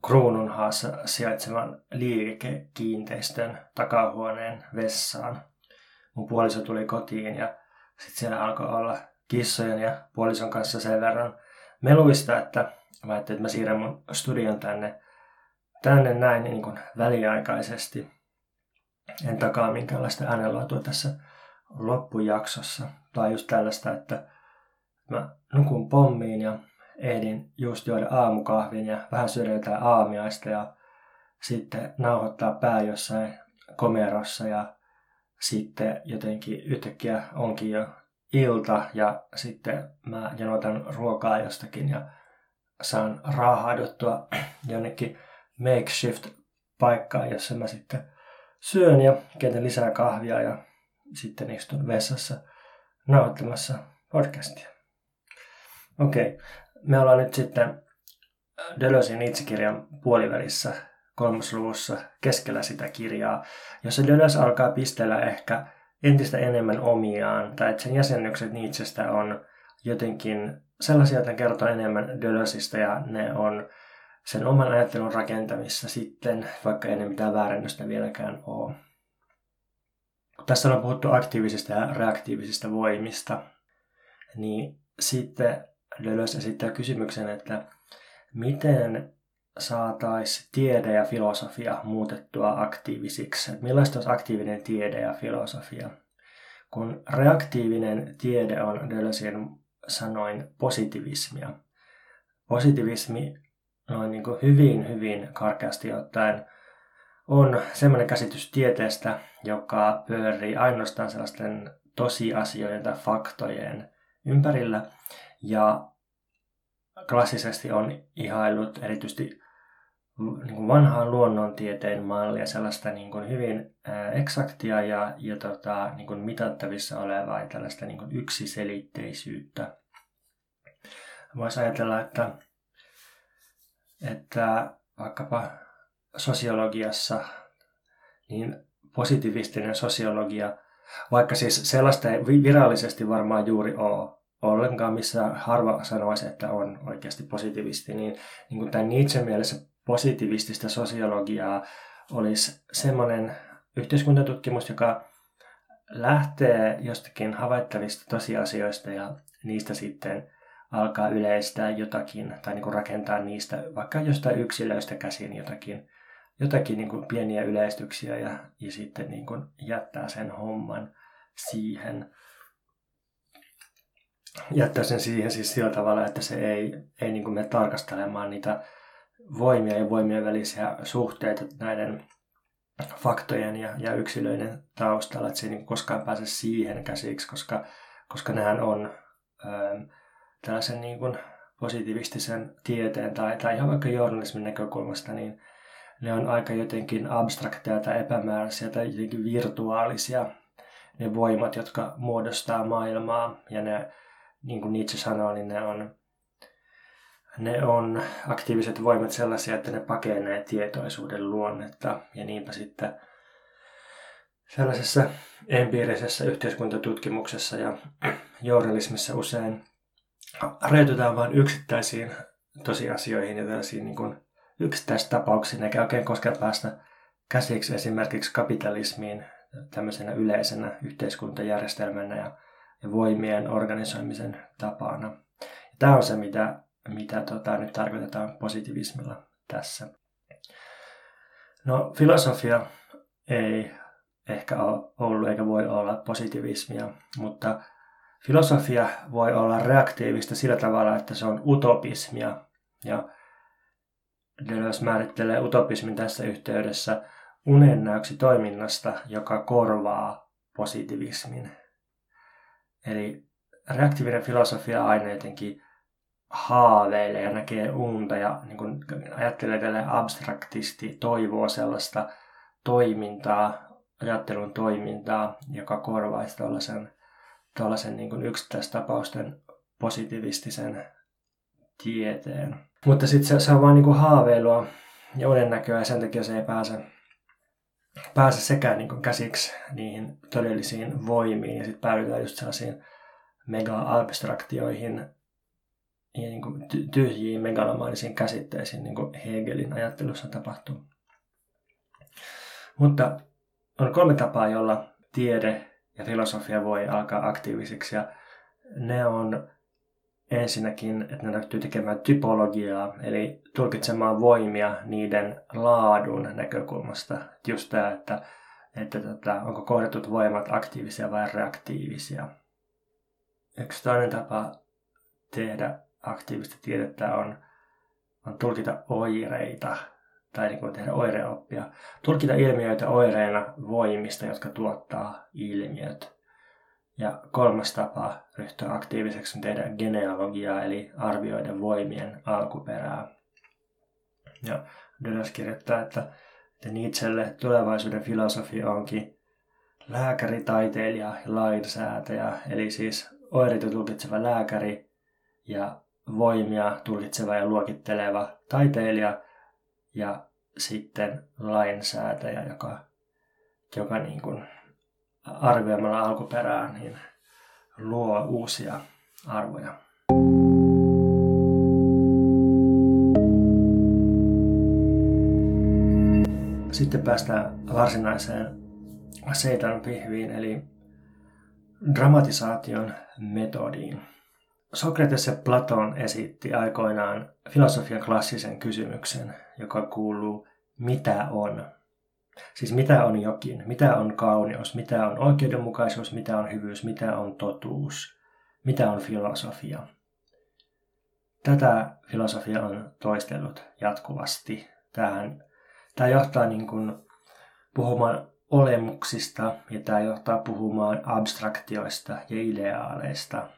Kruununhaassa sijaitsevan liikekiinteistön takahuoneen vessaan. Mun puoliso tuli kotiin ja sitten siellä alkoi olla kissojen ja puolison kanssa sen verran meluista, että mä ajattelin, että mä siirrän mun studion tänne, tänne näin niin kuin väliaikaisesti. En takaa minkäänlaista äänenlaatua tässä loppujaksossa. Tai just tällaista, että mä nukun pommiin ja ehdin just juoda aamukahvin ja vähän syödä jotain aamiaista ja sitten nauhoittaa pää jossain komerossa ja sitten jotenkin yhtäkkiä onkin jo ilta ja sitten mä janotan ruokaa jostakin ja saan raahauduttua [CLEARS THROAT] jonnekin makeshift paikkaan, jossa mä sitten syön ja keitän lisää kahvia ja sitten istun vessassa nauhoittamassa podcastia. Okei, okay. me ollaan nyt sitten Deleuzein itsekirjan puolivälissä kolmosluvussa keskellä sitä kirjaa, jossa Deleuze alkaa pistellä ehkä entistä enemmän omiaan, tai että sen jäsennykset Nietzschestä on jotenkin sellaisia, että kertoo enemmän Deleuzeista ja ne on sen oman ajattelun rakentamissa sitten, vaikka ei ne mitään väärennöstä vieläkään ole. Tässä on puhuttu aktiivisista ja reaktiivisista voimista, niin sitten Deleuze esittää kysymyksen, että miten saataisiin tiede ja filosofia muutettua aktiivisiksi. Että millaista olisi aktiivinen tiede ja filosofia? Kun reaktiivinen tiede on Deleuzein sanoin positivismia. Positivismi noin niin kuin hyvin, hyvin karkeasti ottaen on semmoinen käsitys tieteestä, joka pyörii ainoastaan sellaisten tosiasioiden tai faktojen ympärillä. Ja klassisesti on ihailut erityisesti niin kuin vanhaan luonnontieteen mallia, sellaista niin kuin hyvin eksaktia ja, ja tota, niin kuin mitattavissa olevaa ja tällaista niin kuin yksiselitteisyyttä. Voisi ajatella, että, että vaikkapa sosiologiassa, niin positivistinen sosiologia, vaikka siis sellaista ei virallisesti varmaan juuri ole ollenkaan, missä harva sanoisi, että on oikeasti positivisti, niin, niin kuin tämän Nietzsche mielessä positivistista sosiologiaa olisi semmoinen yhteiskuntatutkimus, joka lähtee jostakin havaittavista tosiasioista ja niistä sitten alkaa yleistää jotakin tai niin kuin rakentaa niistä vaikka jostain yksilöistä käsin jotakin jotakin niin kuin pieniä yleistyksiä ja, ja sitten niin kuin jättää sen homman siihen. Jättää sen siihen siis sillä tavalla, että se ei, ei niin kuin mene tarkastelemaan niitä voimia ja voimien välisiä suhteita näiden faktojen ja, ja yksilöiden taustalla, että se ei niin koskaan pääse siihen käsiksi, koska, koska nehän on ö, tällaisen niin kuin positivistisen tieteen tai, tai ihan vaikka journalismin näkökulmasta, niin ne on aika jotenkin abstrakteja tai epämääräisiä tai jotenkin virtuaalisia ne voimat, jotka muodostaa maailmaa. Ja ne, niin kuin Nietzsche sanoo, niin ne on ne on aktiiviset voimat sellaisia, että ne pakenee tietoisuuden luonnetta ja niinpä sitten sellaisessa empiirisessä yhteiskuntatutkimuksessa ja [CLEARS THROAT] journalismissa usein rajoitutaan vain yksittäisiin tosiasioihin ja tällaisiin niin kuin yksittäistapauksiin, eikä oikein koskaan päästä käsiksi esimerkiksi kapitalismiin tämmöisenä yleisenä yhteiskuntajärjestelmänä ja, voimien organisoimisen tapana. Tämä on se, mitä, mitä tota, nyt tarkoitetaan positivismilla tässä. No filosofia ei ehkä ole ollut eikä voi olla positivismia, mutta filosofia voi olla reaktiivista sillä tavalla, että se on utopismia. Ja Deleuze määrittelee utopismin tässä yhteydessä unennäyksi toiminnasta, joka korvaa positivismin. Eli reaktiivinen filosofia aina jotenkin haaveilee ja näkee unta ja niin kuin ajattelee tälle abstraktisti, toivoo sellaista toimintaa, ajattelun toimintaa, joka korvaisi tällaisen, tällaisen niin kuin yksittäistapausten positivistisen tieteen. Mutta sitten se, se on vain niin haaveilua ja unennäköä ja sen takia se ei pääse, pääse sekään niin kuin käsiksi niihin todellisiin voimiin ja sitten päädytään just sellaisiin mega-abstraktioihin ja niin kuin tyhjiin megalomaanisiin käsitteisiin, niin kuin Hegelin ajattelussa tapahtuu. Mutta on kolme tapaa, jolla tiede ja filosofia voi alkaa aktiivisiksi ja ne on ensinnäkin, että ne ryhtyy tekemään typologiaa, eli tulkitsemaan voimia niiden laadun näkökulmasta. Just tämä, että, että tota, onko kohdatut voimat aktiivisia vai reaktiivisia. Yksi toinen tapa tehdä aktiivista tiedettä on, on tulkita oireita tai niin kuin tehdä oireoppia. Tulkita ilmiöitä oireina voimista, jotka tuottaa ilmiöt. Ja kolmas tapa ryhtyä aktiiviseksi on tehdä genealogiaa, eli arvioida voimien alkuperää. Ja Deleuze kirjoittaa, että, että Nietzschelle tulevaisuuden filosofi onkin lääkäri, taiteilija ja lainsäätäjä, eli siis oireita tulkitseva lääkäri ja voimia tulkitseva ja luokitteleva taiteilija ja sitten lainsäätäjä, joka, joka niin kuin arvioimalla alkuperää niin luo uusia arvoja. Sitten päästään varsinaiseen seitan pihviin, eli dramatisaation metodiin. Sokrates ja Platon esitti aikoinaan filosofian klassisen kysymyksen, joka kuuluu, mitä on? Siis mitä on jokin, mitä on kauneus, mitä on oikeudenmukaisuus, mitä on hyvyys, mitä on totuus, mitä on filosofia. Tätä filosofia on toistellut jatkuvasti. Tähän, tämä johtaa niin kuin puhumaan olemuksista ja tämä johtaa puhumaan abstraktioista ja ideaaleista.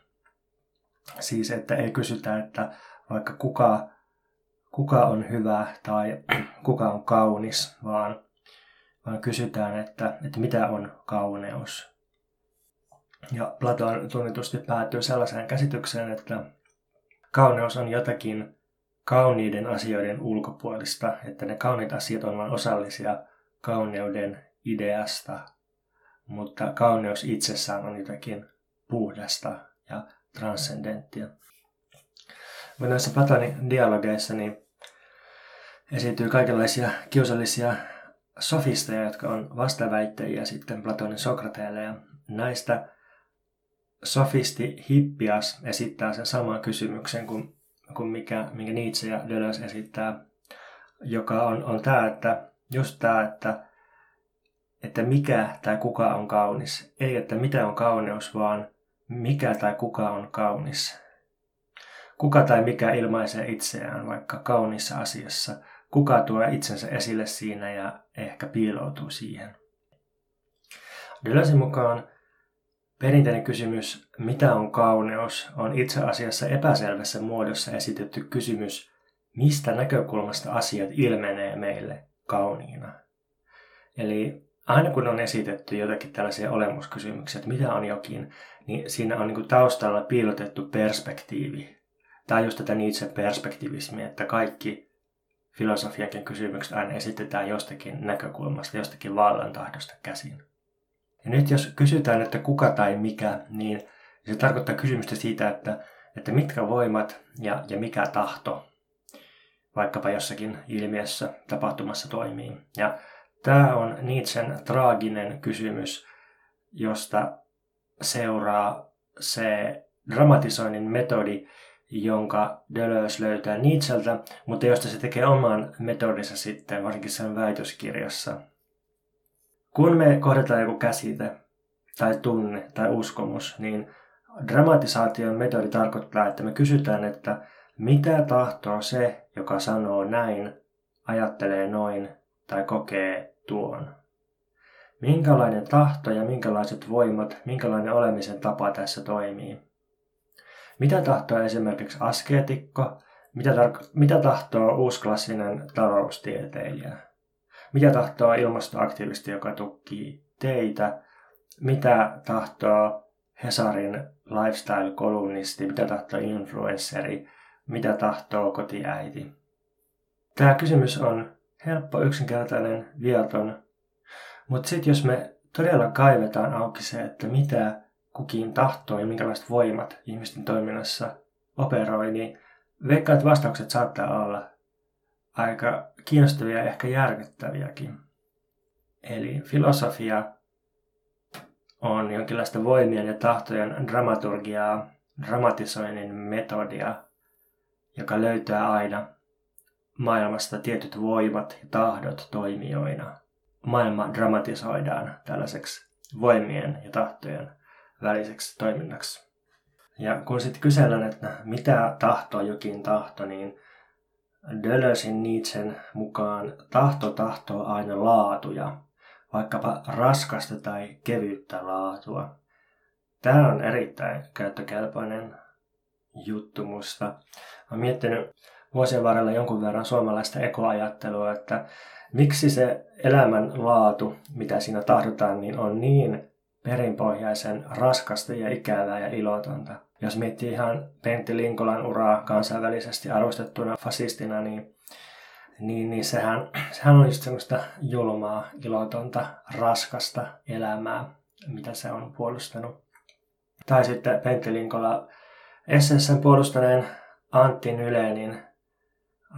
Siis että ei kysytä, että vaikka kuka, kuka on hyvä tai kuka on kaunis, vaan vaan kysytään, että, että mitä on kauneus. Ja Platon tunnetusti päätyy sellaiseen käsitykseen, että kauneus on jotakin kauniiden asioiden ulkopuolista, että ne kauniit asiat on vain osallisia kauneuden ideasta, mutta kauneus itsessään on jotakin puhdasta ja transcendenttia. Mutta näissä Platonin dialogeissa niin esiintyy kaikenlaisia kiusallisia sofisteja, jotka on vastaväittäjiä sitten Platonin Sokrateelle. Ja näistä sofisti Hippias esittää sen saman kysymyksen kuin, kuin mikä, minkä Nietzsche ja Deleuze esittää, joka on, on tämä, että just tämä, että, että mikä tai kuka on kaunis. Ei, että mitä on kauneus, vaan mikä tai kuka on kaunis. Kuka tai mikä ilmaisee itseään vaikka kaunissa asiassa – kuka tuo itsensä esille siinä ja ehkä piiloutuu siihen. Deleuzen mukaan perinteinen kysymys, mitä on kauneus, on itse asiassa epäselvässä muodossa esitetty kysymys, mistä näkökulmasta asiat ilmenee meille kauniina. Eli aina kun on esitetty jotakin tällaisia olemuskysymyksiä, että mitä on jokin, niin siinä on niin taustalla piilotettu perspektiivi Tämä on just tätä Nietzsche perspektivismia, että kaikki filosofiakin kysymykset aina esitetään jostakin näkökulmasta, jostakin vallantahdosta käsin. Ja nyt jos kysytään, että kuka tai mikä, niin se tarkoittaa kysymystä siitä, että, että mitkä voimat ja, ja mikä tahto vaikkapa jossakin ilmiössä, tapahtumassa toimii. Ja tämä on Nietzschen traaginen kysymys, josta seuraa se dramatisoinnin metodi, jonka Deleuze löytää Nietzscheltä, mutta josta se tekee oman metodinsa sitten, varsinkin sen väitöskirjassa. Kun me kohdataan joku käsite, tai tunne, tai uskomus, niin dramatisaation metodi tarkoittaa, että me kysytään, että mitä tahtoo se, joka sanoo näin, ajattelee noin tai kokee tuon? Minkälainen tahto ja minkälaiset voimat, minkälainen olemisen tapa tässä toimii? Mitä tahtoo esimerkiksi askeetikko? Mitä, tar- mitä tahtoo uusklassinen taloustieteilijä? Mitä tahtoo ilmastoaktivisti, joka tukkii teitä? Mitä tahtoo Hesarin lifestyle-kolumnisti? Mitä tahtoo influenceri? Mitä tahtoo kotiäiti? Tämä kysymys on helppo, yksinkertainen, viaton. Mutta sitten jos me todella kaivetaan auki se, että mitä kukin tahtoo ja minkälaiset voimat ihmisten toiminnassa operoi, niin veikkaan, että vastaukset saattaa olla aika kiinnostavia ja ehkä järkyttäviäkin. Eli filosofia on jonkinlaista voimien ja tahtojen dramaturgiaa, dramatisoinnin metodia, joka löytää aina maailmasta tietyt voimat ja tahdot toimijoina. Maailma dramatisoidaan tällaiseksi voimien ja tahtojen väliseksi toiminnaksi. Ja kun sitten kysellään, että mitä tahtoo jokin tahto, niin Dölösin Nietzschen mukaan tahto tahtoo aina laatuja, vaikkapa raskasta tai kevyttä laatua. Tämä on erittäin käyttökelpoinen juttu musta. Olen miettinyt vuosien varrella jonkun verran suomalaista ekoajattelua, että miksi se elämän laatu, mitä siinä tahdotaan, niin on niin perinpohjaisen raskasta ja ikävää ja ilotonta. Jos miettii ihan Pentti Linkolan uraa kansainvälisesti arvostettuna fasistina, niin, niin, niin sehän, sehän on just semmoista julmaa, ilotonta, raskasta elämää, mitä se on puolustanut. Tai sitten Pentti Linkola SSN puolustaneen Antti Nylenin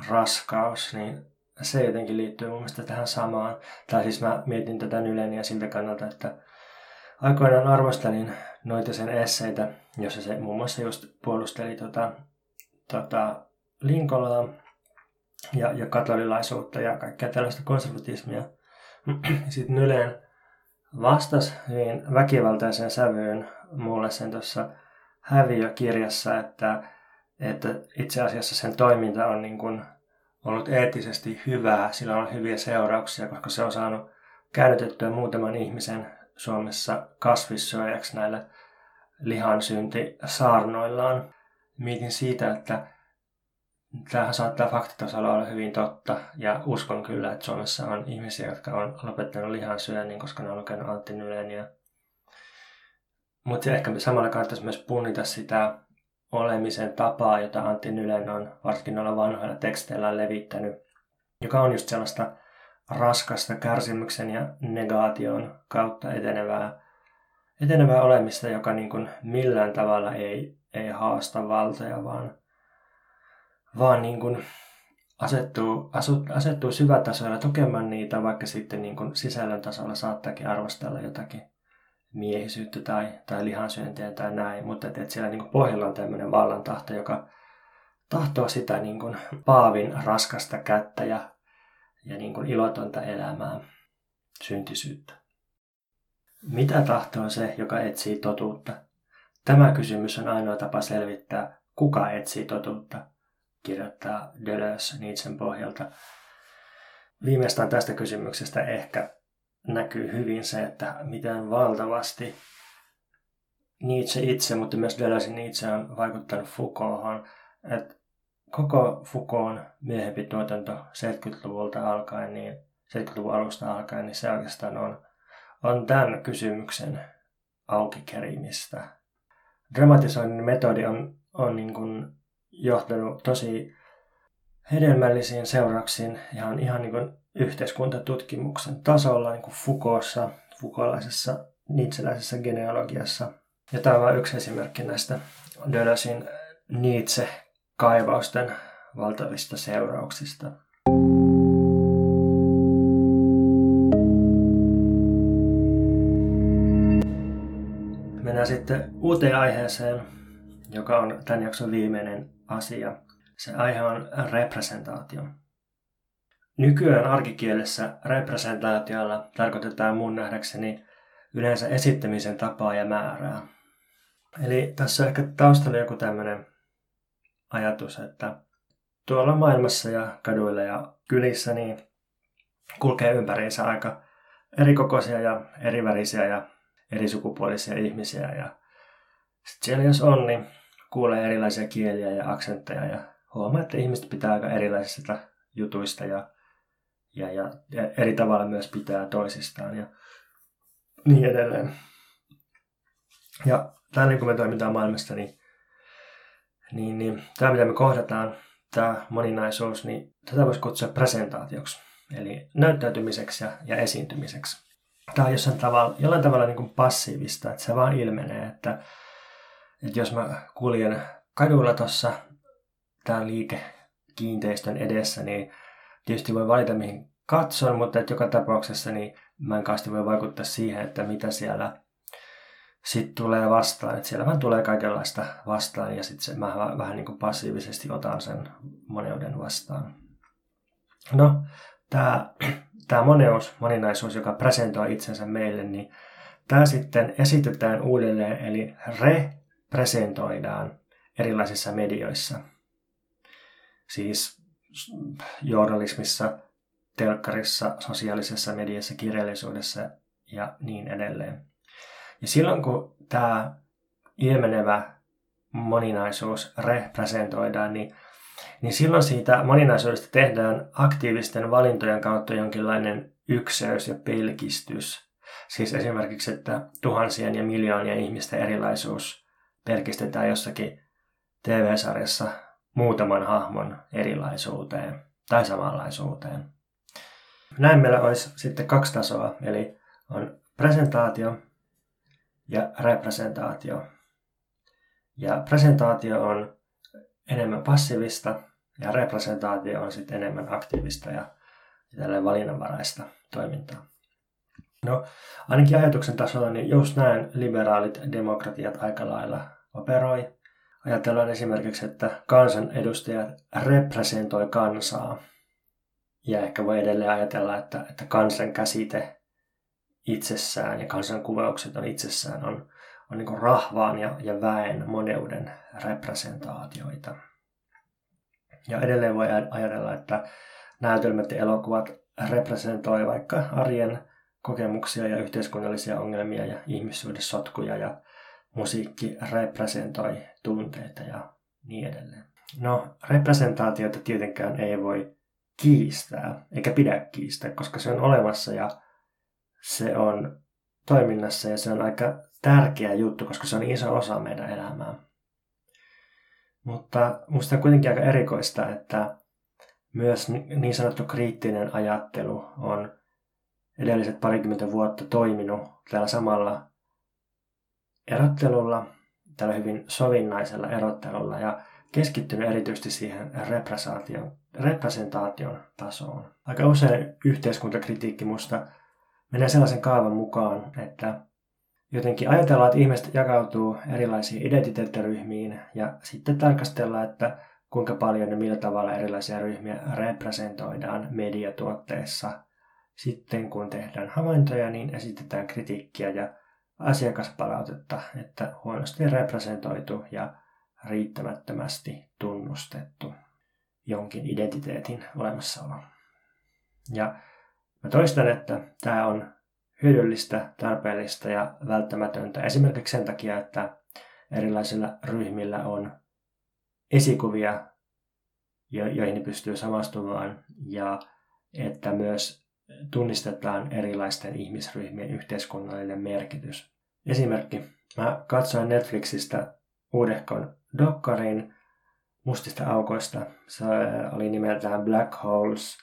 raskaus, niin se jotenkin liittyy mun mielestä tähän samaan. Tai siis mä mietin tätä Nyleniä siltä kannalta, että aikoinaan arvostelin noita sen esseitä, jossa se muun muassa just puolusteli tota, tota Linkolaa ja, ja katolilaisuutta ja kaikkea tällaista konservatismia. [CLEARS THROAT] Sitten Nyleen vastasi hyvin väkivaltaiseen sävyyn mulle sen tuossa häviökirjassa, että, että itse asiassa sen toiminta on niin kuin ollut eettisesti hyvää, sillä on hyviä seurauksia, koska se on saanut käännytettyä muutaman ihmisen Suomessa kasvissyöjäksi näillä lihansyntisaarnoillaan. Mietin siitä, että tämähän saattaa faktatasolla olla hyvin totta ja uskon kyllä, että Suomessa on ihmisiä, jotka on lopettanut lihansyönnin, koska ne on lukenut Antti Nyleniä. Mutta ehkä samalla kannattaisi myös punnita sitä olemisen tapaa, jota Antti Nylen on varsinkin noilla vanhoilla teksteillä levittänyt, joka on just sellaista raskasta kärsimyksen ja negaation kautta etenevää, etenevää olemista, joka niin kuin millään tavalla ei, ei haasta valtoja, vaan, vaan niin kuin asettuu, asut, asettuu syvätasoilla tukemaan niitä, vaikka sitten niin kuin sisällön tasolla saattaakin arvostella jotakin miehisyyttä tai, tai lihansyöntiä tai näin, mutta että, että siellä niin kuin pohjalla on tämmöinen vallantahto, joka tahtoo sitä niin kuin paavin raskasta kättä ja ja niin kuin ilotonta elämää, syntisyyttä. Mitä tahtoo se, joka etsii totuutta? Tämä kysymys on ainoa tapa selvittää, kuka etsii totuutta, kirjoittaa Deleuze Nietzschen pohjalta. Viimeistään tästä kysymyksestä ehkä näkyy hyvin se, että miten valtavasti Nietzsche itse, mutta myös Deleuze Nietzsche on vaikuttanut Foucaulthan, että koko Foucaultin myöhempi tuotanto 70-luvulta alkaen, niin 70-luvun alusta alkaen, niin se oikeastaan on, on tämän kysymyksen aukikerimistä. Dramatisoinnin metodi on, on niin kuin johtanut tosi hedelmällisiin seurauksiin ihan, ihan niin kuin yhteiskuntatutkimuksen tasolla niin kuin Foucaultissa, Foucaultaisessa niitseläisessä genealogiassa. Ja tämä on yksi esimerkki näistä Dölösin Nietzsche-kaivausten valtavista seurauksista. Mennään sitten uuteen aiheeseen, joka on tämän jakson viimeinen asia. Se aihe on representaatio. Nykyään arkikielessä representaatiolla tarkoitetaan mun nähdäkseni yleensä esittämisen tapaa ja määrää. Eli tässä ehkä taustalla joku tämmöinen ajatus, että tuolla maailmassa ja kaduilla ja kylissä niin kulkee ympäriinsä aika erikokoisia ja erivärisiä ja erisukupuolisia ihmisiä. Ja sitten siellä jos on, niin kuulee erilaisia kieliä ja aksentteja ja huomaa, että ihmiset pitää aika erilaisista jutuista ja, ja, ja, eri tavalla myös pitää toisistaan ja niin edelleen. Ja tällä kun me toimitaan maailmassa, niin, niin, niin tämä mitä me kohdataan, tämä moninaisuus, niin tätä voisi kutsua presentaatioksi, eli näyttäytymiseksi ja, ja esiintymiseksi. Tämä on jossain tavalla, jollain tavalla niin kuin passiivista, että se vaan ilmenee, että, että jos mä kuljen kadulla tuossa tämän liikekiinteistön edessä, niin tietysti voi valita mihin katson, mutta että joka tapauksessa niin mä en kaasti voi vaikuttaa siihen, että mitä siellä sitten tulee vastaan. Että siellä vaan tulee kaikenlaista vastaan ja sitten mä vähän, vähän niin kuin passiivisesti otan sen moneuden vastaan. No, tämä, [CLEARS THROAT] tämä moneus, moninaisuus, joka presentoi itsensä meille, niin tämä sitten esitetään uudelleen, eli representoidaan erilaisissa medioissa. Siis journalismissa, telkkarissa, sosiaalisessa mediassa, kirjallisuudessa ja niin edelleen. Ja silloin kun tämä ilmenevä moninaisuus representoidaan, niin, niin silloin siitä moninaisuudesta tehdään aktiivisten valintojen kautta jonkinlainen ykseys ja pelkistys. Siis esimerkiksi, että tuhansien ja miljoonien ihmisten erilaisuus pelkistetään jossakin TV-sarjassa muutaman hahmon erilaisuuteen tai samanlaisuuteen. Näin meillä olisi sitten kaksi tasoa, eli on presentaatio ja representaatio. Ja presentaatio on enemmän passiivista ja representaatio on sitten enemmän aktiivista ja tällainen valinnanvaraista toimintaa. No, ainakin ajatuksen tasolla niin just näin liberaalit demokratiat aika lailla operoi. Ajatellaan esimerkiksi, että kansanedustajat representoi kansaa. Ja ehkä voi edelleen ajatella, että, että kansan käsite itsessään ja kansankuvaukset on itsessään on, on niin rahvaan ja, ja väen moneuden representaatioita. Ja edelleen voi ajatella, että näytelmät ja elokuvat representoi vaikka arjen kokemuksia ja yhteiskunnallisia ongelmia ja ihmissuhdesotkuja ja musiikki representoi tunteita ja niin edelleen. No, representaatiota tietenkään ei voi kiistää, eikä pidä kiistää, koska se on olemassa ja se on toiminnassa ja se on aika tärkeä juttu, koska se on iso osa meidän elämää. Mutta minusta on kuitenkin aika erikoista, että myös niin sanottu kriittinen ajattelu on edelliset parikymmentä vuotta toiminut tällä samalla erottelulla, tällä hyvin sovinnaisella erottelulla ja keskittynyt erityisesti siihen representaation, tasoon. Aika usein yhteiskuntakritiikki musta menee sellaisen kaavan mukaan, että jotenkin ajatellaan, että ihmiset jakautuu erilaisiin identiteettiryhmiin ja sitten tarkastellaan, että kuinka paljon ja millä tavalla erilaisia ryhmiä representoidaan mediatuotteissa. Sitten kun tehdään havaintoja, niin esitetään kritiikkiä ja asiakaspalautetta, että huonosti representoitu ja riittämättömästi tunnustettu jonkin identiteetin olemassaolo. Ja Mä toistan, että tämä on hyödyllistä, tarpeellista ja välttämätöntä esimerkiksi sen takia, että erilaisilla ryhmillä on esikuvia, joihin ne pystyy samastumaan ja että myös tunnistetaan erilaisten ihmisryhmien yhteiskunnallinen merkitys. Esimerkki. Mä katsoin Netflixistä uudehkon dokkarin mustista aukoista. Se oli nimeltään Black Holes,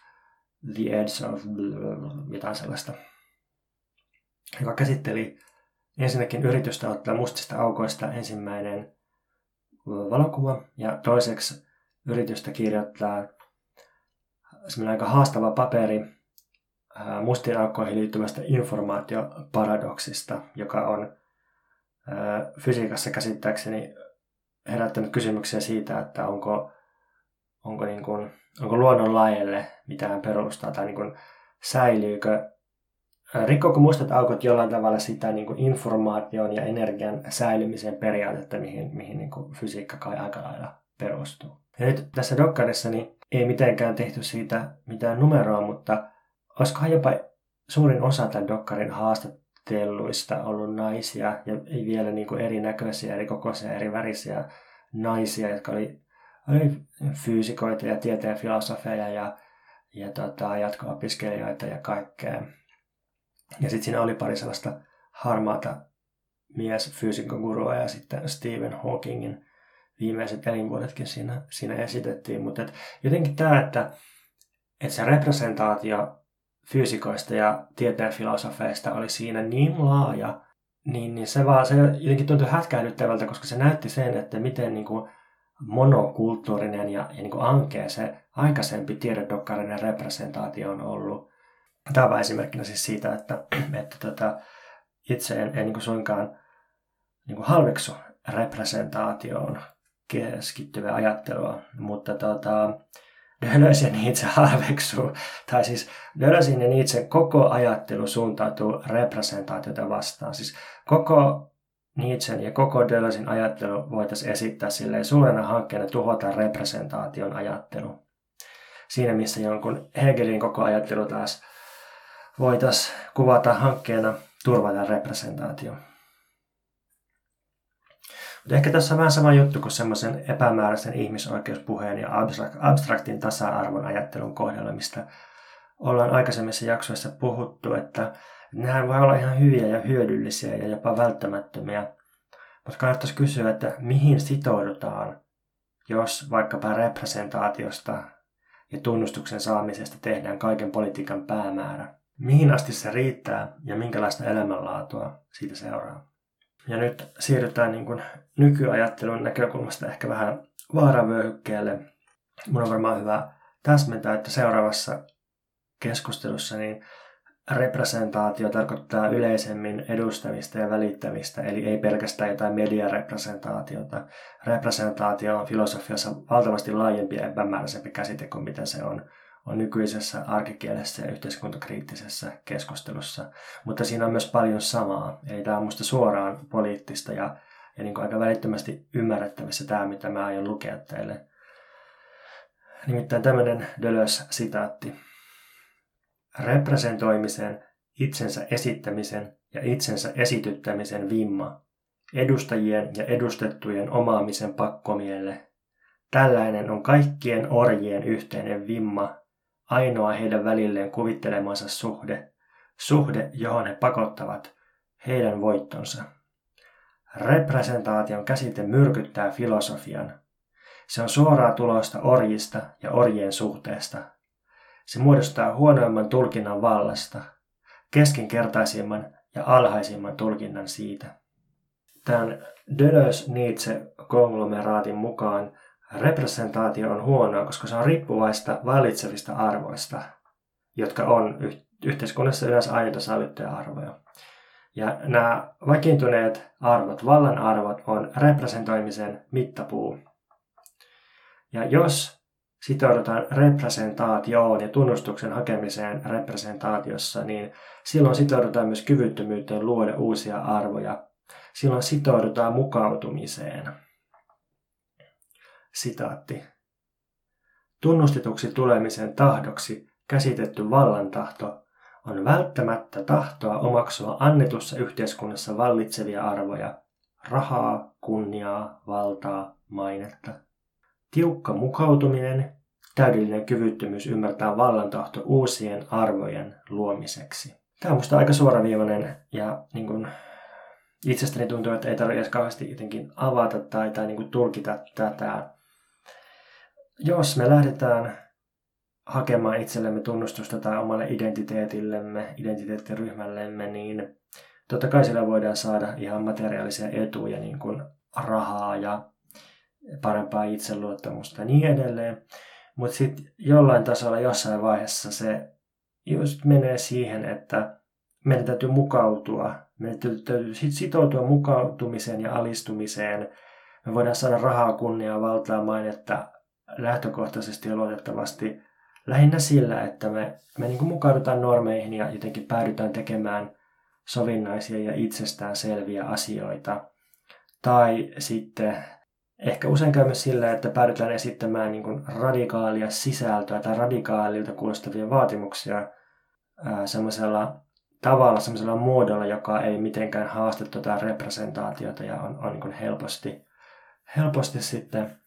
The Edge of jotain sellaista, joka käsitteli ensinnäkin yritystä ottaa mustista aukoista ensimmäinen valokuva ja toiseksi yritystä kirjoittaa semmoinen aika haastava paperi mustiin aukkoihin liittyvästä informaatioparadoksista, joka on fysiikassa käsittääkseni herättänyt kysymyksiä siitä, että onko, onko, niin kuin, onko luonnon lajeille mitään perustaa tai niin kuin, säilyykö, rikkoako mustat aukot jollain tavalla sitä niin kuin informaation ja energian säilymisen periaatetta, mihin, mihin niin kuin fysiikka kai aika lailla perustuu. Ja nyt tässä dokkarissa niin ei mitenkään tehty siitä mitään numeroa, mutta olisikohan jopa suurin osa tämän dokkarin haastatteluista ollut naisia ja ei vielä niin kuin erinäköisiä, eri kokoisia, eri värisiä naisia, jotka oli, oli fyysikoita ja tieteen filosofeja ja, ja tota, jatko-opiskelijoita ja kaikkea. Ja sitten siinä oli pari sellaista harmaata mies fysiikkogurua ja sitten Stephen Hawkingin viimeiset elinvuodetkin siinä, siinä esitettiin. Mutta jotenkin tämä, että, että se representaatio fyysikoista ja tieteen filosofeista oli siinä niin laaja, niin, niin se vaan se jotenkin tuntui hätkäilyttävältä, koska se näytti sen, että miten niin kuin monokulttuurinen ja, ja niin kuin ankea se aikaisempi tiededokkarinen representaatio on ollut. Tämä on esimerkkinä siis siitä, että, että tota, itse en, en niin kuin suinkaan niin kuin halveksu representaatioon keskittyvää ajattelua, mutta tota, Ja Nietzsche halveksuu, tai siis Deleuze ja Nietzsche koko ajattelu suuntautuu representaatiota vastaan. Siis koko Nietzschen ja koko Deleuzein ajattelu voitaisiin esittää silleen suurena hankkeena tuhota representaation ajattelu. Siinä missä jonkun Hegelin koko ajattelu taas voitaisiin kuvata hankkeena turvata representaatio. Ehkä tässä on vähän sama juttu kuin semmoisen epämääräisen ihmisoikeuspuheen ja abstraktin tasa-arvon ajattelun kohdalla, mistä ollaan aikaisemmissa jaksoissa puhuttu, että nehän voi olla ihan hyviä ja hyödyllisiä ja jopa välttämättömiä. Mutta kannattaisi kysyä, että mihin sitoudutaan, jos vaikkapa representaatiosta ja tunnustuksen saamisesta tehdään kaiken politiikan päämäärä. Mihin asti se riittää ja minkälaista elämänlaatua siitä seuraa. Ja nyt siirrytään niin kuin nykyajattelun näkökulmasta ehkä vähän vaaravyöhykkeelle. Mun on varmaan hyvä täsmentää, että seuraavassa keskustelussa niin representaatio tarkoittaa yleisemmin edustamista ja välittämistä, eli ei pelkästään jotain mediarepresentaatiota. Representaatio on filosofiassa valtavasti laajempi ja epämääräisempi käsite kuin mitä se on on nykyisessä arkikielessä ja yhteiskuntakriittisessä keskustelussa. Mutta siinä on myös paljon samaa. Eli tämä on minusta suoraan poliittista ja, ja niin kuin aika välittömästi ymmärrettävissä tämä, mitä mä aion lukea teille. Nimittäin tämmöinen Deleuze-sitaatti. Representoimisen, itsensä esittämisen ja itsensä esityttämisen vimma, edustajien ja edustettujen omaamisen pakkomielle. Tällainen on kaikkien orjien yhteinen vimma ainoa heidän välilleen kuvittelemansa suhde, suhde, johon he pakottavat heidän voittonsa. Representaation käsite myrkyttää filosofian. Se on suoraa tulosta orjista ja orjien suhteesta. Se muodostaa huonoimman tulkinnan vallasta, keskinkertaisimman ja alhaisimman tulkinnan siitä. Tämän Deleuze-Nietzsche-konglomeraatin mukaan representaatio on huonoa, koska se on riippuvaista vallitsevista arvoista, jotka on yhteiskunnassa yleensä aina sallittuja arvoja. Ja nämä vakiintuneet arvot, vallan arvot, on representoimisen mittapuu. Ja jos sitoudutaan representaatioon ja tunnustuksen hakemiseen representaatiossa, niin silloin sitoudutaan myös kyvyttömyyteen luoda uusia arvoja. Silloin sitoudutaan mukautumiseen. Sitaatti. Tunnustetuksi tulemisen tahdoksi käsitetty vallantahto on välttämättä tahtoa omaksua annetussa yhteiskunnassa vallitsevia arvoja, rahaa, kunniaa, valtaa, mainetta. Tiukka mukautuminen, täydellinen kyvyttömyys ymmärtää vallantahto uusien arvojen luomiseksi. Tämä on minusta aika suoraviivainen ja niin kuin, itsestäni tuntuu, että ei tarvitse kauheasti jotenkin avata tai, tai niin kuin tulkita tätä jos me lähdetään hakemaan itsellemme tunnustusta tai omalle identiteetillemme, identiteettiryhmällemme, niin totta kai sillä voidaan saada ihan materiaalisia etuja, niin kuin rahaa ja parempaa itseluottamusta ja niin edelleen. Mutta sitten jollain tasolla jossain vaiheessa se just menee siihen, että meidän täytyy mukautua, meidän täytyy sitoutua mukautumiseen ja alistumiseen. Me voidaan saada rahaa, kunniaa, valtaa, mainetta lähtökohtaisesti ja luotettavasti lähinnä sillä, että me, me niin kuin mukaudutaan normeihin ja jotenkin päädytään tekemään sovinnaisia ja itsestään selviä asioita. Tai sitten ehkä usein käy myös sillä, että päädytään esittämään niin kuin radikaalia sisältöä tai radikaalilta kuulostavia vaatimuksia semmoisella tavalla, semmoisella muodolla, joka ei mitenkään haaste tuota representaatiota ja on, on niin helposti, helposti sitten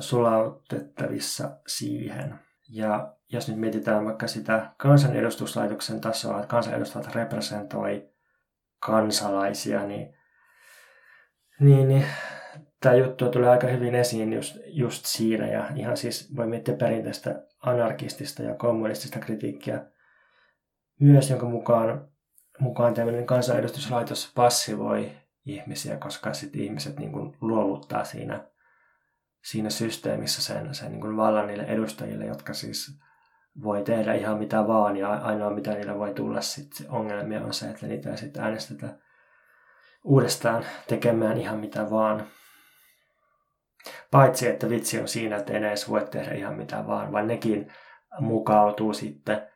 sulautettavissa siihen. Ja jos nyt mietitään vaikka sitä kansanedustuslaitoksen tasoa, että kansanedustajat representoi kansalaisia, niin, niin, niin tämä juttu tulee aika hyvin esiin just, just siinä. Ja ihan siis voi miettiä perinteistä anarkistista ja kommunistista kritiikkiä myös, jonka mukaan, mukaan tämmöinen kansanedustuslaitos passivoi ihmisiä, koska sitten ihmiset niin kuin luovuttaa siinä – siinä systeemissä sen, sen niin kuin vallan niille edustajille, jotka siis voi tehdä ihan mitä vaan ja ainoa mitä niillä voi tulla sitten ongelmia on se, että niitä sitten äänestetä uudestaan tekemään ihan mitä vaan. Paitsi, että vitsi on siinä, että ei edes voi tehdä ihan mitä vaan, vaan nekin mukautuu sitten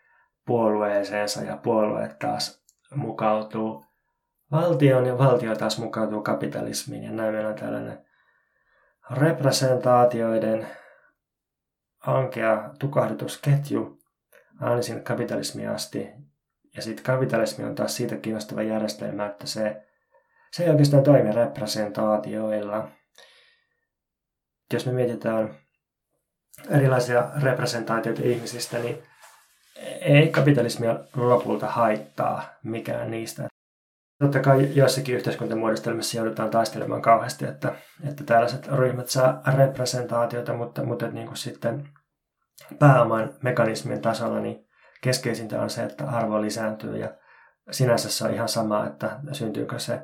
puolueeseensa ja puolueet taas mukautuu valtioon ja valtio taas mukautuu kapitalismiin ja näin meillä on tällainen representaatioiden ankea tukahdutusketju aina sinne kapitalismiin asti. Ja sitten kapitalismi on taas siitä kiinnostava järjestelmä, että se, se ei oikeastaan toimi representaatioilla. Jos me mietitään erilaisia representaatioita ihmisistä, niin ei kapitalismia lopulta haittaa mikään niistä totta kai joissakin yhteiskuntamuodostelmissa joudutaan taistelemaan kauheasti, että, että tällaiset ryhmät saa representaatiota, mutta, mutta niin kuin sitten pääoman mekanismien tasolla niin keskeisintä on se, että arvo lisääntyy ja sinänsä se on ihan sama, että syntyykö se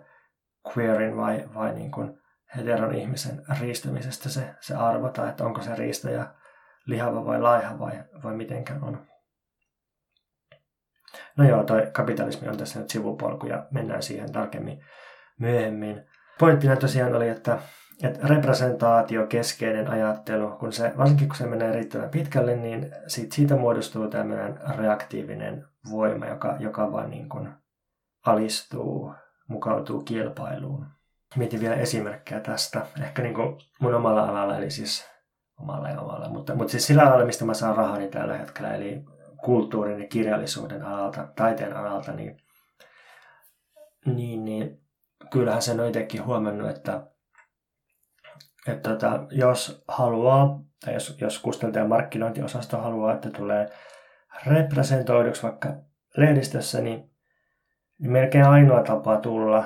queerin vai, vai niin kuin heteron ihmisen riistämisestä se, se arvo, tai että onko se riistäjä lihava vai laiha vai, vai mitenkään on. No joo, toi kapitalismi on tässä nyt sivupolku ja mennään siihen tarkemmin myöhemmin. Pointtina tosiaan oli, että, että representaatio keskeinen ajattelu, kun se, varsinkin kun se menee riittävän pitkälle, niin siitä, siitä muodostuu tämmöinen reaktiivinen voima, joka, joka vaan niin kuin alistuu, mukautuu kilpailuun. Mietin vielä esimerkkejä tästä, ehkä niin kuin mun omalla alalla, eli siis omalla ja omalla, mutta, mutta siis sillä alalla, mistä mä saan rahani tällä hetkellä, eli kulttuurin ja kirjallisuuden alalta, taiteen alalta, niin, niin, niin kyllähän sen on itsekin huomannut, että, että tota, jos haluaa, tai jos, jos kustantajan markkinointiosasto haluaa, että tulee representoiduksi vaikka lehdistössä, niin, niin melkein ainoa tapa tulla,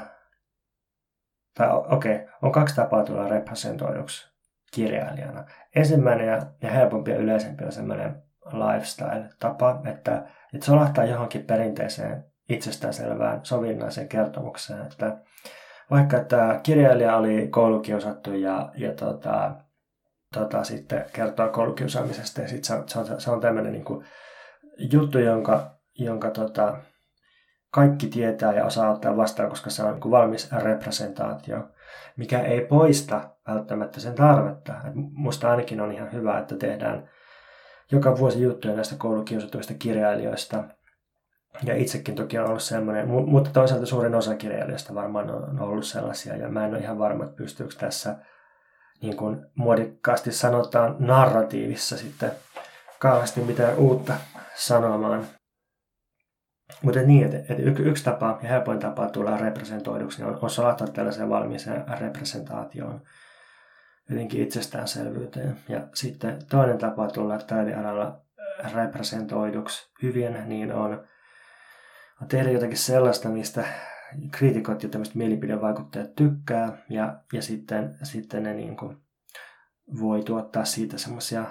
tai okei, okay, on kaksi tapaa tulla representoiduksi kirjailijana. Ensimmäinen ja, ja helpompi ja yleisempi on semmoinen lifestyle-tapa, että, että solahtaa johonkin perinteiseen itsestäänselvään sovinnaiseen kertomukseen, että vaikka että kirjailija oli koulukiusattu ja, ja tota, tota, sitten kertoo koulukiusaamisesta ja sitten se, se, on, se on tämmöinen niin juttu, jonka, jonka tota, kaikki tietää ja osaa ottaa vastaan, koska se on niin valmis representaatio, mikä ei poista välttämättä sen tarvetta. Et musta ainakin on ihan hyvä, että tehdään joka vuosi juttuja näistä koulukiusatuista kirjailijoista. Ja itsekin toki on ollut sellainen, mutta toisaalta suurin osa kirjailijoista varmaan on ollut sellaisia, ja mä en ole ihan varma, että pystyykö tässä, niin kuin muodikkaasti sanotaan, narratiivissa sitten kauheasti mitään uutta sanomaan. Mutta niin, että, yksi tapa ja helpoin tapa tulla representoiduksi on, on salata tällaiseen valmiiseen representaatioon jotenkin itsestäänselvyyteen. Ja sitten toinen tapa tulla taidealalla representoiduksi hyvin, niin on, on tehdä jotakin sellaista, mistä kriitikot ja tämmöiset mielipidevaikuttajat tykkää, ja, ja sitten, sitten ne niin kuin voi tuottaa siitä semmoisia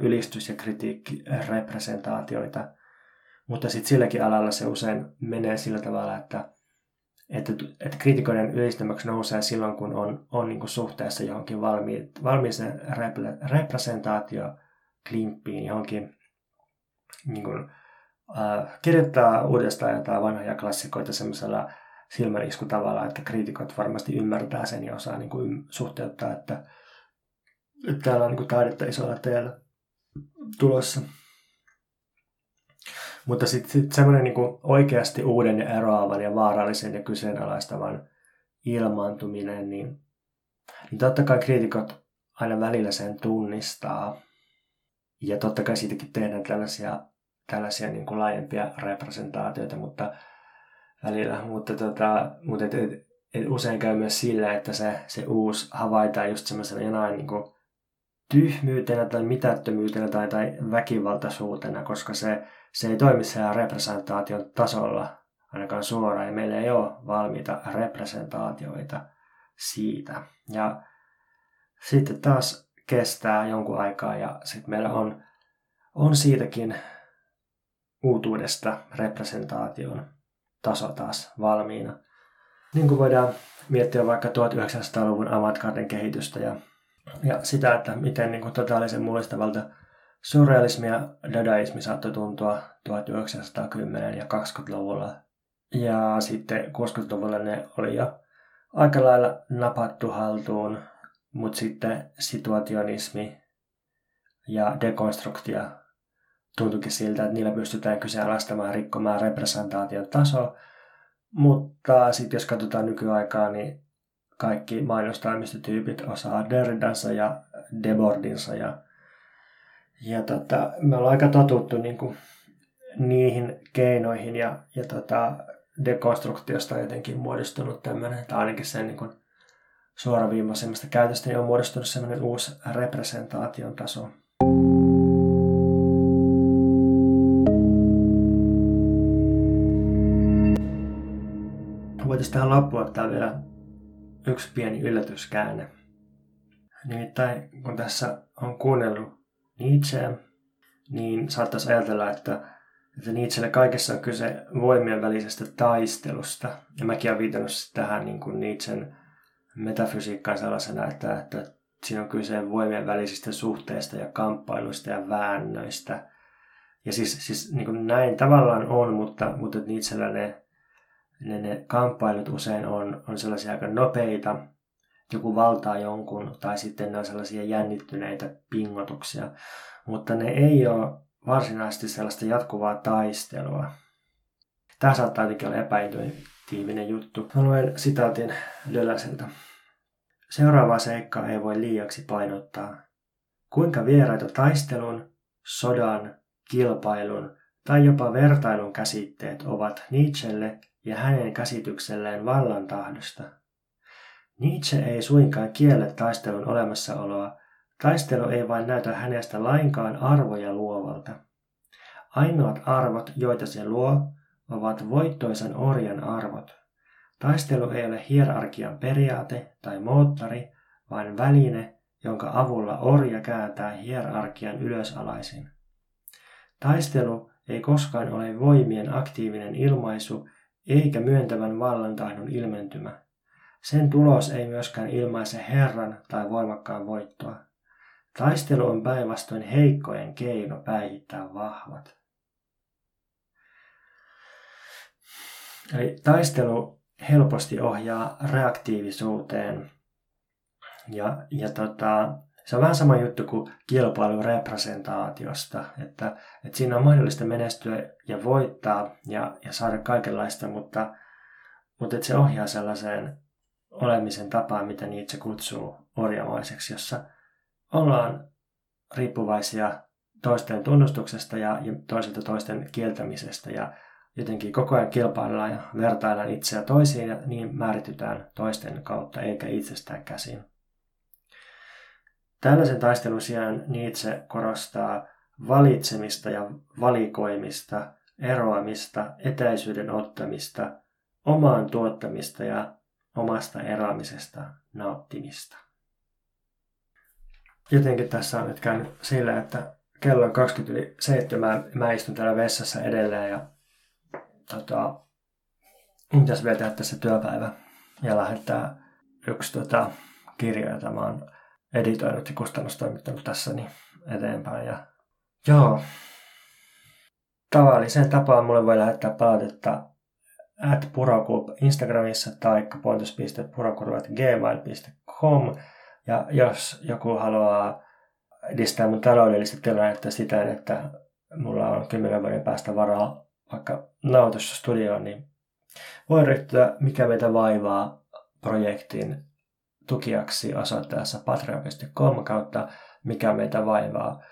ylistys- ja kritiikkirepresentaatioita. Mutta sitten silläkin alalla se usein menee sillä tavalla, että, että, että kriitikoiden ylistelmäksi nousee silloin, kun on, on niin suhteessa johonkin valmi, representaatio klimppiin, johonkin niin kuin, äh, kirjoittaa uudestaan jotain vanhoja klassikoita semmoisella silmäniskutavalla, että kriitikot varmasti ymmärtää sen ja osaa niin kuin suhteuttaa, että, että täällä on niin kuin taidetta isolla teellä tulossa. Mutta sitten sit semmoinen niin oikeasti uuden ja eroavan ja vaarallisen ja kyseenalaistavan ilmaantuminen, niin, niin totta kai kriitikot aina välillä sen tunnistaa. Ja totta kai siitäkin tehdään tällaisia, tällaisia niin kuin laajempia representaatioita, mutta välillä. Mutta, tota, mutta et, et, et usein käy myös sillä, että se, se uusi havaitaan just semmoisena jonain niin kuin tyhmyytenä tai mitättömyytenä tai, tai väkivaltaisuutena, koska se, se ei toimi siellä representaation tasolla ainakaan suoraan, ja meillä ei ole valmiita representaatioita siitä. Ja sitten taas kestää jonkun aikaa, ja sitten meillä on, on siitäkin uutuudesta representaation taso taas valmiina. Niin kuin voidaan miettiä vaikka 1900-luvun avantgarden kehitystä ja ja sitä, että miten niin kuin totaalisen mullistavalta surrealismi ja dadaismi saattoi tuntua 1910- ja 20-luvulla. Ja sitten 60-luvulla ne oli jo aika lailla napattu haltuun, mutta sitten situationismi ja dekonstruktia tuntuikin siltä, että niillä pystytään kyseenalaistamaan rikkomaan representaation taso. Mutta sitten jos katsotaan nykyaikaa, niin kaikki mainostoimistotyypit osaa Derridansa ja Debordinsa ja, ja tota, me ollaan aika totuttu niin kuin, niihin keinoihin ja, ja tota, dekonstruktiosta on jotenkin muodostunut tämmöinen, tai ainakin sen niin suoraviimaisemmasta käytöstä niin on muodostunut semmoinen uusi representaation taso. Voitaisiin tähän loppuun ottaa vielä yksi pieni yllätyskäänne. Nimittäin kun tässä on kuunnellut Nietzscheä, niin saattaisi ajatella, että, että Nietzschelle kaikessa on kyse voimien välisestä taistelusta. Ja mäkin olen viitannut tähän niin kuin Nietzschen metafysiikkaan sellaisena, että, että siinä on kyse voimien välisistä suhteista ja kamppailuista ja väännöistä. Ja siis, siis niin kuin näin tavallaan on, mutta, mutta Nietzschellä ne ne, ne kamppailut usein on, on sellaisia aika nopeita, joku valtaa jonkun, tai sitten ne on sellaisia jännittyneitä pingotuksia, mutta ne ei ole varsinaisesti sellaista jatkuvaa taistelua. Tämä saattaa jotenkin olla epäintuitiivinen juttu. Mä luen sitaatin Döläseltä. Seuraavaa seikkaa ei voi liiaksi painottaa. Kuinka vieraita taistelun, sodan, kilpailun tai jopa vertailun käsitteet ovat Nietzschelle ja hänen käsitykselleen vallan tahdosta. Nietzsche ei suinkaan kielle taistelun olemassaoloa, taistelu ei vain näytä hänestä lainkaan arvoja luovalta. Ainoat arvot, joita se luo, ovat voittoisen orjan arvot. Taistelu ei ole hierarkian periaate tai moottori, vaan väline, jonka avulla orja kääntää hierarkian ylösalaisin. Taistelu ei koskaan ole voimien aktiivinen ilmaisu, eikä myöntävän vallantahdon ilmentymä. Sen tulos ei myöskään ilmaise herran tai voimakkaan voittoa. Taistelu on päinvastoin heikkojen keino päihittää vahvat. Eli taistelu helposti ohjaa reaktiivisuuteen. Ja, ja tota, se on vähän sama juttu kuin kilpailu representaatiosta, että, että siinä on mahdollista menestyä ja voittaa ja, ja saada kaikenlaista, mutta, mutta että se ohjaa sellaiseen olemisen tapaan, mitä itse kutsuu orjamaiseksi, jossa ollaan riippuvaisia toisten tunnustuksesta ja, ja toisilta toisten kieltämisestä ja jotenkin koko ajan kilpaillaan ja vertaillaan itseä toisiin ja niin määritytään toisten kautta eikä itsestään käsin. Tällaisen taistelun sijaan Nietzsche korostaa valitsemista ja valikoimista, eroamista, etäisyyden ottamista, omaan tuottamista ja omasta eroamisesta nauttimista. jotenkin tässä on nyt käynyt sillä, että kello on 20 yli 7, mä istun täällä vessassa edelleen ja tota, pitäisi tehdä tässä työpäivä ja lähettää yksi tota, kirja, jota mä oon editoinut ja kustannustoimittanut tässä niin eteenpäin. Ja, joo, tavalliseen tapaan mulle voi lähettää palautetta at purokub Instagramissa tai pointos.purokub.gmail.com ja jos joku haluaa edistää mun taloudellista tilannetta sitä, että mulla on kymmenen vuoden päästä varaa vaikka nautussa studioon, niin voi ryhtyä Mikä meitä vaivaa projektin tukijaksi osoitteessa patreon.com kautta Mikä meitä vaivaa.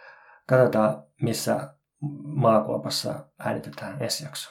Katsotaan, missä maakuopassa äänitetään ensi jakso.